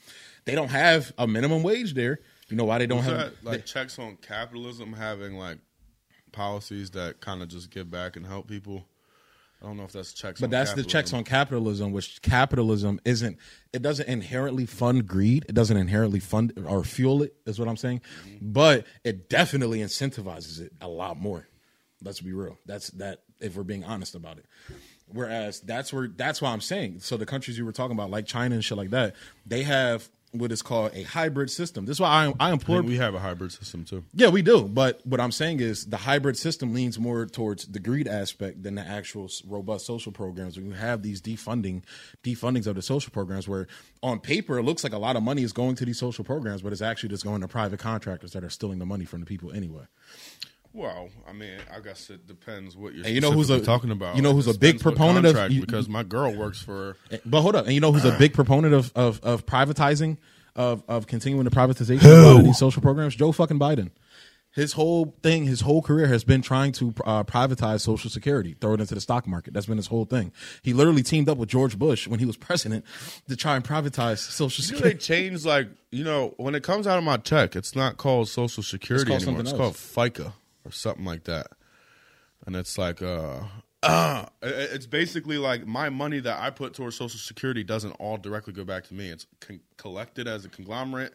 they don't have a minimum wage there. You know why they don't What's have that? like checks on capitalism having like policies that kind of just give back and help people. I don't know if that's checks. But that's the checks on capitalism, which capitalism isn't. It doesn't inherently fund greed. It doesn't inherently fund or fuel it. Is what I'm saying. Mm-hmm. But it definitely incentivizes it a lot more. Let's be real. That's that. If we're being honest about it. Whereas that's where that's why I'm saying. So the countries you were talking about, like China and shit like that, they have what is called a hybrid system. This is why I, I I implore think we have a hybrid system too. yeah, we do. But what I'm saying is the hybrid system leans more towards the greed aspect than the actual robust social programs. When you have these defunding, defundings of the social programs, where on paper it looks like a lot of money is going to these social programs, but it's actually just going to private contractors that are stealing the money from the people anyway. Well, I mean, I guess it depends what you're And you know who's a- talking about. you know who's a big proponent of- contract, you- because my girl works for. But hold up, and you know who's a big proponent of of, of privatizing of of continuing the privatization of a of these social programs? Joe fucking Biden. His whole thing, his whole career has been trying to uh, privatize Social Security, throw it into the stock market. That's been his whole thing. He literally teamed up with George Bush when he was president to try and privatize Social You know, Security. they changed like you know when it comes out of my check, it's not called Social Security called anymore. It's something called FICA or something like that, and it's like uh, [CLEARS THROAT] uh it's basically like my money that I put towards Social Security doesn't all directly go back to me. It's con- collected as a conglomerate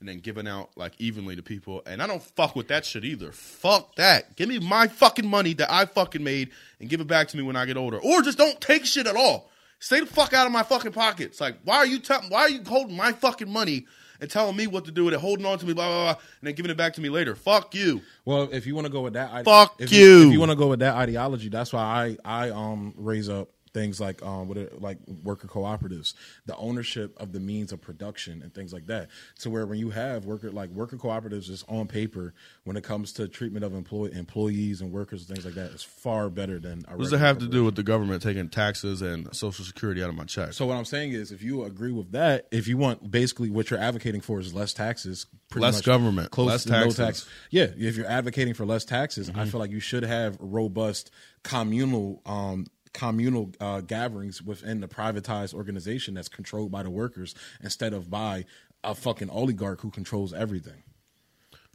and then given out like evenly to people. And I don't fuck with that shit either. Fuck that. Give me my fucking money that I fucking made and give it back to me when I get older, or just don't take shit at all. Stay the fuck out of my fucking pockets. Like, why are you telling? Why are you holding my fucking money and telling me what to do with it, holding on to me, blah blah blah, and then giving it back to me later? Fuck you. Well, if you want to go with that, ide- Fuck if you. If you want to go with that ideology, that's why I I um raise up things like um what it, like worker cooperatives, the ownership of the means of production and things like that. To where when you have worker like worker cooperatives is on paper when it comes to treatment of employee employees and workers and things like that, it's far better than. A What does it have to do with the government taking taxes and Social Security out of my check? So what I'm saying is, if you agree with that, if you want basically what you're advocating for is less taxes, Less government, close less to no taxes. tax. Yeah, if you're advocating for less taxes, Mm-hmm. I feel like you should have robust communal um, communal uh, gatherings within the privatized organization that's controlled by the workers instead of by a fucking oligarch who controls everything.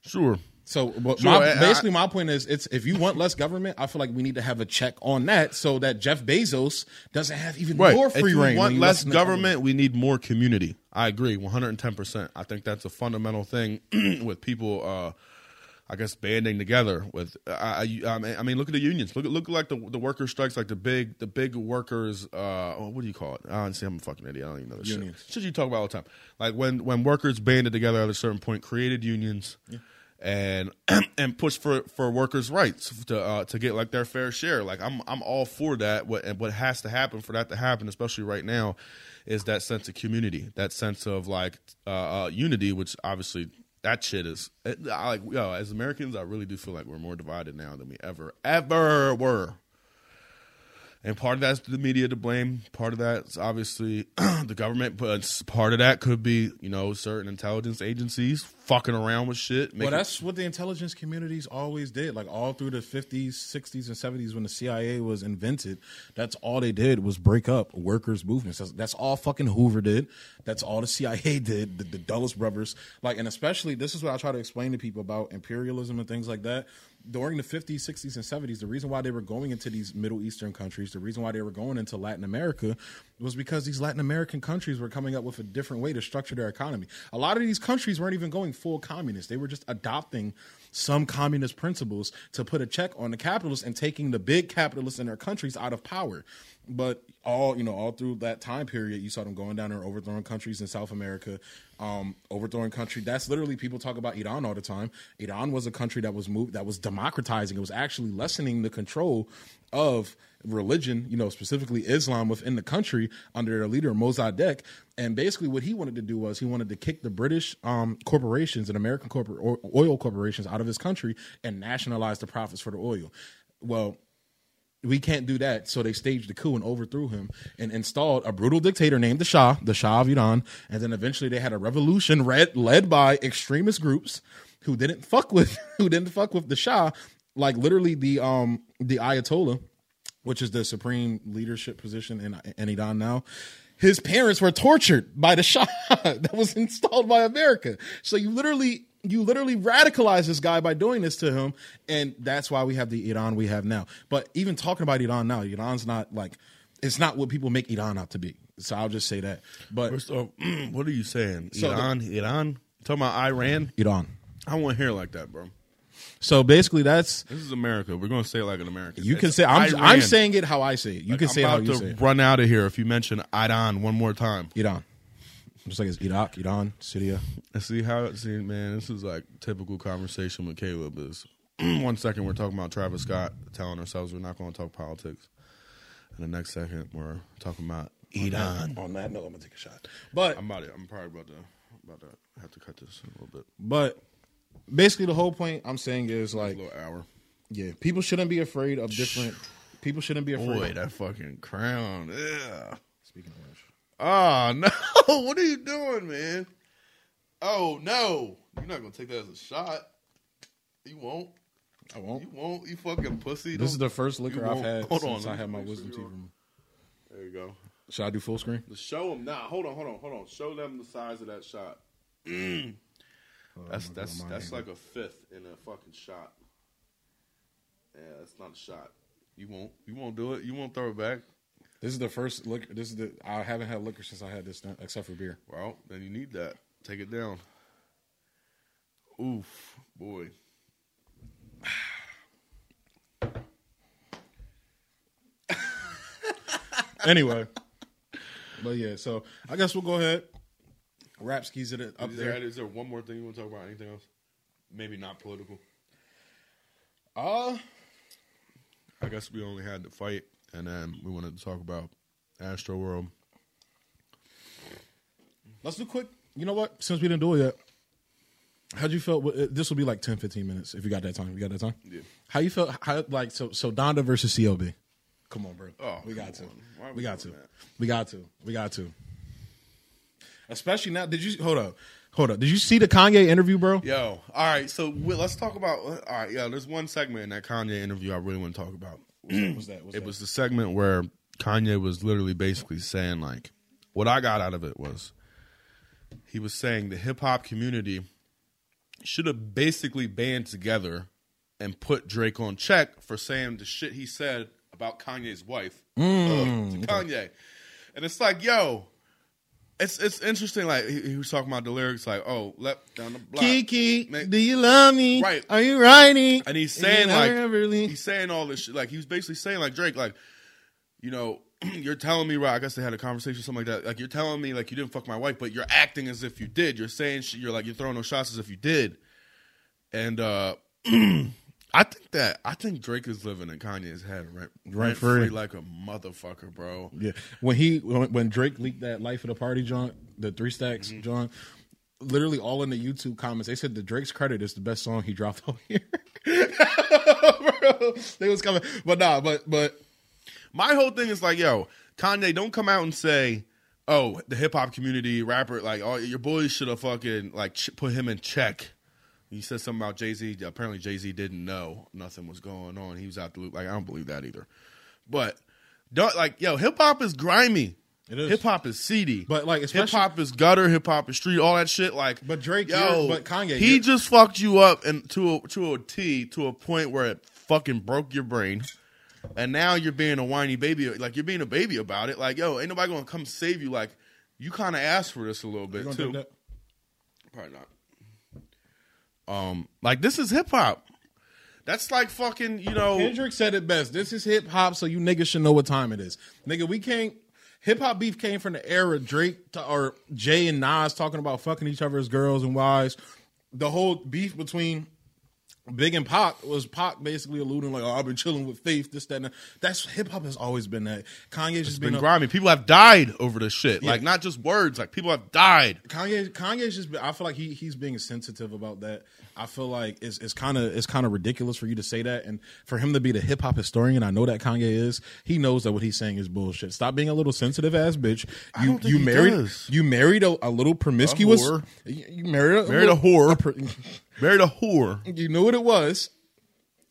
sure. So, but Sure, my, and I- basically, my point is, it's if you want less government, I feel like we need to have a check on that, so that Jeff Bezos doesn't have even Right. more free you reign. want less listen government, we need more community. I agree, one hundred and ten percent. I think that's a fundamental thing [CLEARS THROAT] with people. Uh, I guess banding together with. I, I, I mean- look at the unions. Look look like the the worker strikes, like the big the big workers. Uh, oh, what do you call it? I don't see. I'm a fucking idiot. I don't even know this Unions. shit. Shit you talk about all the time. Like when when workers banded together at a certain point, created unions. and [CLEARS THROAT] and push for for workers' rights to uh, to get like their fair share. Like I'm I'm all for that. What and what has to happen for that to happen, especially right now, is that sense of community, that sense of like uh, uh, unity, which obviously that shit is eh, I like yo as Americans, I really do feel like we're more divided now than we ever ever were. And part of that's the media to blame. Part of that's obviously [CLEARS THROAT] the government, but part of that could be, you know, certain intelligence agencies fucking around with shit. Well, that's what the intelligence communities always did. Like all through the 50s, 60s, and 70s when the CIA was invented, that's all they did was break up workers' movements. That's, that's all fucking Hoover did. That's all the CIA [LAUGHS] did, the, the Dulles brothers. Like, and especially, this is what I try to explain to people about imperialism and things like that. During the 50s, 60s, and 70s, the reason why they were going into these Middle Eastern countries, the reason why they were going into Latin America was because these Latin American countries were coming up with a different way to structure their economy. A lot of these countries weren't even going full communist. They were just adopting some communist principles to put a check on the capitalists and taking the big capitalists in their countries out of power. But all you know, all through that time period, you saw them going down there overthrowing countries in South America, um, overthrowing country. That's literally people talk about Iran all the time. Iran was a country that was moved, that was democratizing. It was actually lessening the control of religion, you know, specifically Islam within the country under their leader Mossadegh. And basically, what he wanted to do was he wanted to kick the British um, corporations and American corporate oil corporations out of his country and nationalize the profits for the oil. Well, we can't do that. So they staged a coup and overthrew him and installed a brutal dictator named the Shah, the Shah of Iran. And then eventually they had a revolution read, led by extremist groups who didn't fuck with [LAUGHS] who didn't fuck with the Shah, like literally the um the Ayatollah, which is the supreme leadership position in, in Iran now. His parents were tortured by the Shah [LAUGHS] that was installed by America. So you literally you literally radicalize this guy by doing this to him, and that's why we have the Iran we have now. But even talking about Iran now, Iran's not like it's not what people make Iran out to be. So I'll just say that. But off, [CLEARS THROAT] what are you saying? So the- Iran, Iran. You talking about Iran? Iran. I want to hear it like that, bro. So basically, that's This is America. We're gonna say it like an American. you can It's say. I'm, I'm saying it how I say it. You Like, can I'm say it how you to say it. run out of here if you mention Iran one more time. Iran. Just like it's Iraq, Iran, Syria. And see how see man, this is like typical conversation with Caleb is [CLEARS THROAT] one second we're talking about Travis Scott telling ourselves we're not gonna talk politics. And the next second we're talking about Iran. On that note, I'm gonna take a shot. But I'm about to, I'm probably about to about to have to cut this a little bit. but basically, the whole point I'm saying is like, A little hour. yeah, people shouldn't be afraid of different. People shouldn't be afraid. Boy, that fucking crown. Yeah. Speaking of Oh [LAUGHS] no! What are you doing, man? Oh no! You're not gonna take that as a shot. You won't. I won't. You won't. You fucking pussy. This is the first liquor I've had Hold since on, I had my wisdom make teeth removed. There you go. Should I do full screen? Show them. Nah, hold on, hold on, hold on. Show them the size of that shot. Mm. [CLEARS THROAT] That's that's that's like a fifth in a fucking shot. Yeah, that's not a shot. You won't. You won't do it. You won't throw it back. This is the first liquor. This is the. I haven't had liquor since I had this, done, except for beer. Well, then you need that. Take it down. Oof, boy. [SIGHS] anyway, but yeah. So I guess we'll go ahead. Rap skis it up Is there. there, is there one more thing you want to talk about? Anything else? Maybe not political. Uh, I guess we only had the fight, and then we wanted to talk about Astroworld. let's do quick. You know what? Since we didn't do it yet, how'd you feel? uh, This will be like 10, 15 minutes if you got that time. You got that time? Yeah. How you felt? How like so? So Donda versus CLB. Come on, bro. Oh, we got to. on. Why are we We got to. that? We got to. We got to. Especially now. Did you hold up? Hold up. Did you see the Kanye interview, bro? Yo, all right. So we, let's talk about. All right, yeah. There's one segment in that Kanye interview I really want to talk about. What was that? What's It that? was the segment where Kanye was literally basically saying like, what I got out of it was, he was saying the hip hop community should have basically band together and put Drake on check for saying the shit he said about Kanye's wife uh, to Kanye, and it's like, yo. It's it's interesting. Like he, he was talking about the lyrics, like "Oh, left down the block." Kiki, Man- do you love me? Right. Are you riding? and he's saying like really- he's saying all this shit. Like he was basically saying like Drake, like you know, [CLEARS THROAT] you're telling me right. I guess they had a conversation, or something like that. Like you're telling me like you didn't fuck my wife, but you're acting as if you did. You're saying shit, you're like you're throwing those shots as if you did. and uh [CLEARS THROAT] I think that I think Drake is living in Kanye's head rent, rent free. like a motherfucker, bro. Yeah, when he when, when Drake leaked that "Life of the Party" John, the three stacks Mm-hmm. John, literally all in the YouTube comments, they said the Drake's credit is the best song he dropped all year. [LAUGHS] Bro, they was coming, but nah, but but My whole thing is like, yo, Kanye, don't come out and say, oh, the hip hop community rapper, like, oh, your boys should have fucking like ch- put him in check. You said something about Jay Z. Apparently, Jay Z didn't know nothing was going on. He was out the loop. Like, I don't believe that either. But don't like, yo, hip hop is grimy. It is. Hip hop is seedy. But, like, hip hop is gutter. Hip hop is street. All that shit. Like, But Drake, yo, but Kanye, he you're- just fucked you up and to a, to a T to a point where it fucking broke your brain. And now you're being a whiny baby, like you're being a baby about it. Like, yo, ain't nobody gonna come save you. Like, you kind of asked for this a little bit too. Probably not. Um, like this is hip hop. That's like fucking, you know. Kendrick said it best. This is hip hop, so you niggas should know what time it is. Nigga, we can't. Hip hop beef came from the era Drake to, or Jay and Nas talking about fucking each other's girls and wives. The whole beef between Big and Pac was Pac basically alluding like, "Oh, I've been chilling with Faith, this, that, and that." That's hip hop has always been that. Kanye's just been been grimy. People have died over this shit. Yeah. Like not just words. Like people have died. Kanye Kanye's just been, I feel like he he's being sensitive about that. I feel like it's it's kind of it's kind of ridiculous for you to say that and for him to be the hip hop historian. I know that Kanye is. He knows that what he's saying is bullshit. Stop being a little sensitive ass bitch. You you married does. you married a, a little promiscuous. whore. You married a, Married a whore. [LAUGHS] Married a whore. you knew what it was.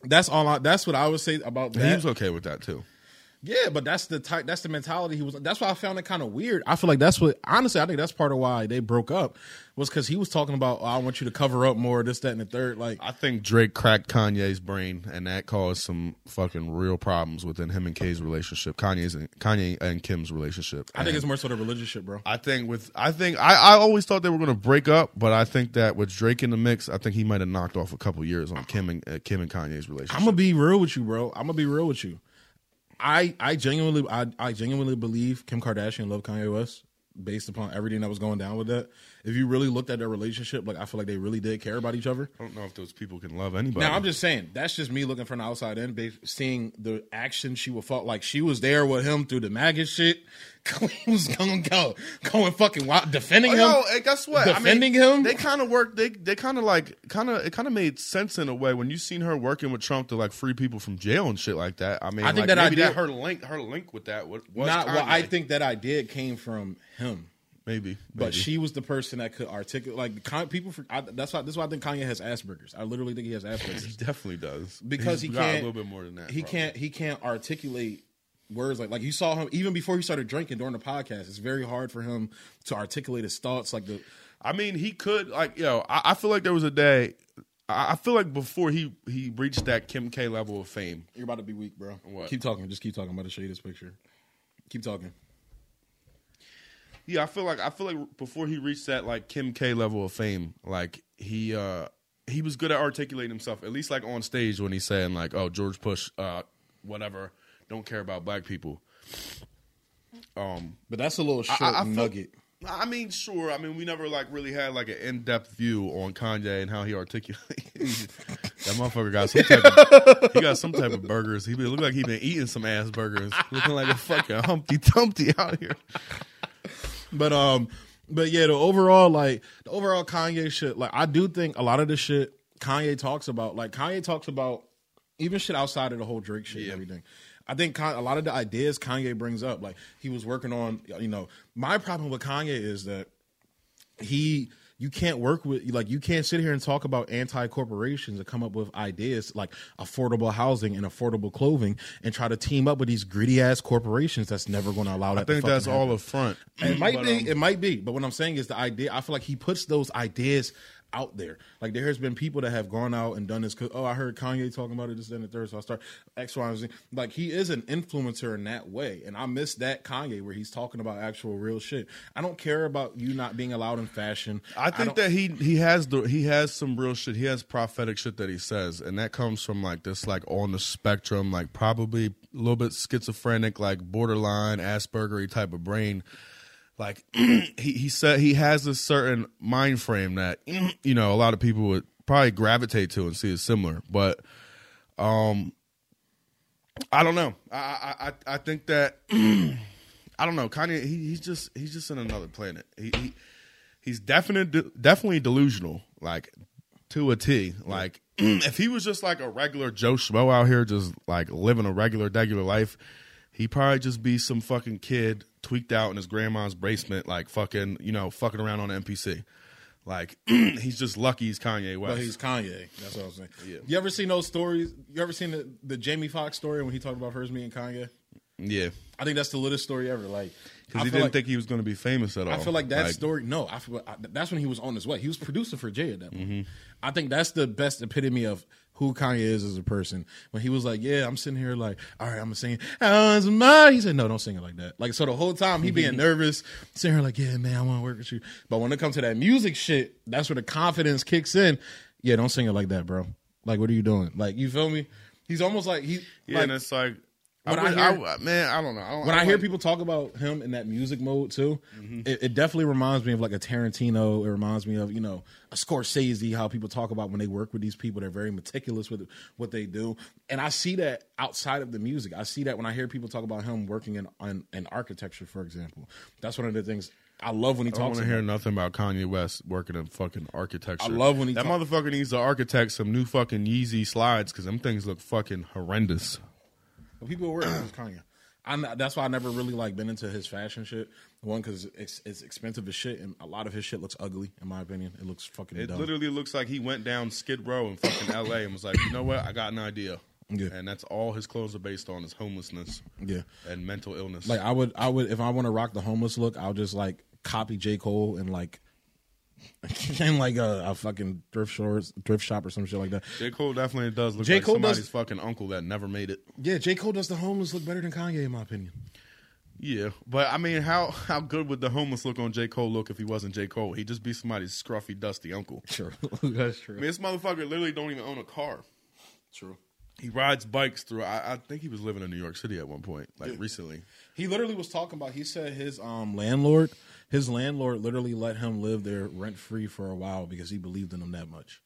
That's all. I, that's what I would say about that. He was okay with that too. Yeah, but that's the type. That's the mentality he was. That's why I found it kind of weird. I feel like that's what. Honestly, I think that's part of why they broke up was because he was talking about. Oh, I want you to cover up more. This, that, and the third. Like, I think Drake cracked Kanye's brain, and that caused some fucking real problems within him and K's relationship. Kanye's and Kanye and Kim's relationship. I think And it's more sort of religious shit, bro. I think with I think I, I always thought they were going to break up, but I think that with Drake in the mix, I think he might have knocked off a couple years on Kim and uh, Kim and Kanye's relationship. I'm gonna be real with you, bro. I'm gonna be real with you. I I genuinely I, I genuinely believe Kim Kardashian loved Kanye West based upon everything that was going down with that. If you really looked at their relationship, like I feel like they really did care about each other. I don't know if those people can love anybody. Now I'm just saying that's just me looking from the outside in, based, seeing the action she would fought. Like she was there with him through the MAGA shit. [LAUGHS] he was going go going fucking wild, defending Oh, him. yo, hey, guess what? Defending I mean, him? They kind of worked. They they kind of like kind of it kind of made sense in a way when you seen her working with Trump to like free people from jail and shit like that. I mean, I think like, that maybe idea- that her link her link with that was, was Not well. I Kanye. think that idea came from him. maybe, But maybe. she was the person that could articulate. Like Con- people, for, I, that's why. That's why I think Kanye has Asperger's. I literally think he has [LAUGHS] Asperger's. he definitely does because He's he can't. a little bit more than that. He probably. can't. He can't articulate words like like you saw him even before he started drinking during the podcast. It's very hard for him to articulate his thoughts. Like the I mean, he could like yo. I, I feel like there was a day. I, I feel like before he he reached that Kim K level of fame. you're about to be weak, bro. What? Keep talking. Just keep talking. I'm about to show you this picture. Keep talking. Yeah, I feel like I feel like before he reached that like Kim K level of fame, like he uh he was good at articulating himself. At least like on stage when he's saying like, "Oh, George Bush, uh, whatever, don't care about black people." Um, But that's a little short I feel- nugget. I mean, sure. I mean, we never like really had like an in depth view on Kanye and how he articulates. [LAUGHS] that motherfucker got some type of he got some type of burgers. He looked like he been eating some ass burgers, [LAUGHS] looking like a fucking Humpty Dumpty out here. But um, but yeah, the overall like the overall Kanye shit. Like I do think a lot of the shit Kanye talks about, like Kanye talks about even shit outside of the whole Drake shit and everything. I think a lot of the ideas Kanye brings up, like he was working on, you know, my problem with Kanye is that he you can't work with like you can't sit here and talk about anti corporations and come up with ideas like affordable housing and affordable clothing and try to team up with these greedy ass corporations that's never going to allow that. I think to that's happen. all a front. It might But, be. um, it might be. But what I'm saying is the idea. I feel like he puts those ideas out there. Like there has been people that have gone out and done this. 'cause, Oh, I heard Kanye talking about it. This, and the third. So I start X, Y, and Z. Like he is an influencer in that way, and I miss that Kanye where he's talking about actual real shit. I don't care about you not being allowed in fashion. I think don't- that he he has the he has some real shit. He has prophetic shit that he says, and that comes from like this like on the spectrum, like probably a little bit schizophrenic, like borderline Aspergery type of brain. Like [CLEARS THROAT] he he said he has a certain mind frame that [CLEARS THROAT] you know a lot of people would probably gravitate to and see is similar. But um, I don't know. I I I, I think that [CLEARS THROAT] I don't know. Kanye, he, he's just he's just in another planet. He, he he's definitely definitely delusional, like to a T. Like if he was just like a regular Joe Schmo out here, just like living a regular regular life, he'd probably just be some fucking kid tweaked out in his grandma's basement, like fucking you know fucking around on an MPC. Like [CLEARS THROAT] he's just lucky he's Kanye West. But he's Kanye. That's what I was saying. Yeah. You ever seen those stories? You ever seen the, the Jamie Foxx story when he talked about first meeting Kanye? yeah, I think that's the littest story ever. Like, because he didn't like, think he was going to be famous at all. I feel like that story. No, I feel I, that's when he was on his way. He was producing for Jay at that point. Mm-hmm. I think that's the best epitome of who Kanye is as a person. When he was like, "Yeah, I'm sitting here like, all right, I'm gonna sing. I was oh, mine." He said, "No, don't sing it like that." Like so, the whole time he being [LAUGHS] nervous, sitting here like, "Yeah, man, I want to work with you." But when it comes to that music shit, that's where the confidence kicks in. Yeah, don't sing it like that, bro. Like, what are you doing? Like, you feel me? He's almost like he. Yeah, like, and it's like, I When I would- hear- I- man, I don't know. I don't, when I I hear like- people talk about him in that music mode too, mm-hmm. it, it definitely reminds me of like a Tarantino. It reminds me of you know a Scorsese. How people talk about when they work with these people, they're very meticulous with what they do, and I see that outside of the music. I see that when I hear people talk about him working in in, in architecture, for example. That's one of the things I love when he talks. I don't want to hear nothing about Kanye West working in fucking architecture. I love when he that talk- motherfucker needs to architect some new fucking Yeezy slides because them things look fucking horrendous. People are worried about Kanye. I'm that's why I never really like been into his fashion shit. One because it's, it's expensive as shit, and a lot of his shit looks ugly. In my opinion, it looks fucking It dumb. literally looks like he went down Skid Row in fucking L.A. and was like, you know what? I got an idea. Yeah. And that's all his clothes are based on is homelessness yeah. and mental illness. Like I would, I would if I want to rock the homeless look, I'll just like copy J Cole and like, [LAUGHS] in like a, a fucking thrift shop, thrift shop or some shit like that. J. Cole definitely does look J. like Cole somebody's does- fucking uncle that never made it. Yeah, J Cole does the homeless look better than Kanye, in my opinion. Yeah, but I mean, how how good would the homeless look on J. Cole look if he wasn't J. Cole? He'd just be somebody's scruffy, dusty uncle. True, [LAUGHS] that's true. I mean, this motherfucker literally don't even own a car. True. He rides bikes through. I, I think he was living in New York City at one point, like recently. He literally was talking about. He said his um landlord, his landlord, literally let him live there rent free for a while because he believed in him that much.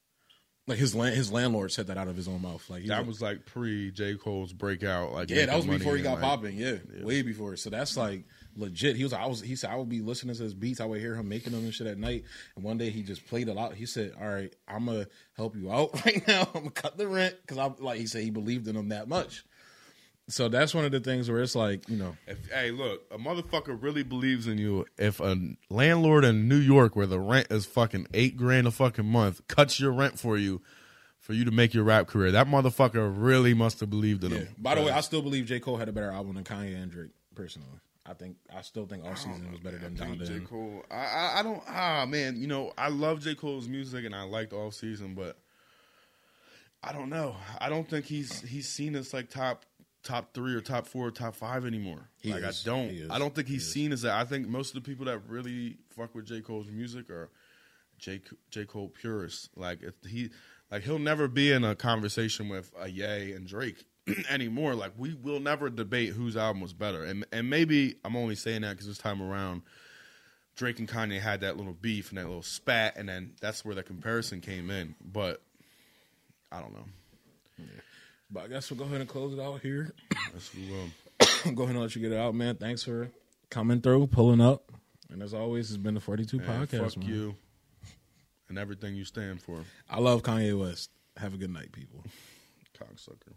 Like his land, his landlord said that out of his own mouth. Like That was like pre J. Cole's breakout. Like Yeah, that was before he got like- popping. Yeah, way before. So that's like legit. He was. I was. He said I would be listening to his beats. I would hear him making them and shit at night. And one day he just played it out. He said, "All right, I'm gonna help you out [LAUGHS] right now. I'm gonna cut the rent because I'm like." He said he believed in him that much. So that's one of the things where it's like you know. If, hey, look, a motherfucker really believes in you. If a landlord in New York, where the rent is fucking eight grand a fucking month, cuts your rent for you, for you to make your rap career, that motherfucker really must have believed in Yeah. him. By the way, I still believe J Cole had a better album than Kanye and Drake. Personally, I think I still think Off Season was better than I Donda. J. Cole. I, I I don't. Ah man, you know I love J. Cole's music and I liked Off Season, but I don't know. I don't think he's he's seen as like top top three or top four or top five anymore. He like is. I don't. I don't think he's seen as that. I think most of the people that really fuck with J. Cole's music are J. J. Cole purists. Like if he like he'll never be in a conversation with a Ye and Drake [CLEARS THROAT] anymore. Like we will never debate whose album was better. And and maybe I'm only saying that because this time around. Drake and Kanye had that little beef and that little spat, and then that's where the comparison came in. But I don't know. But I guess we'll go ahead and close it out here. Let's move on. go ahead and let you get it out, man. Thanks for coming through, pulling up. And as always, it's been the 42 And podcast. fuck man. you and everything you stand for, I love Kanye West. Have a good night, people. cocksucker.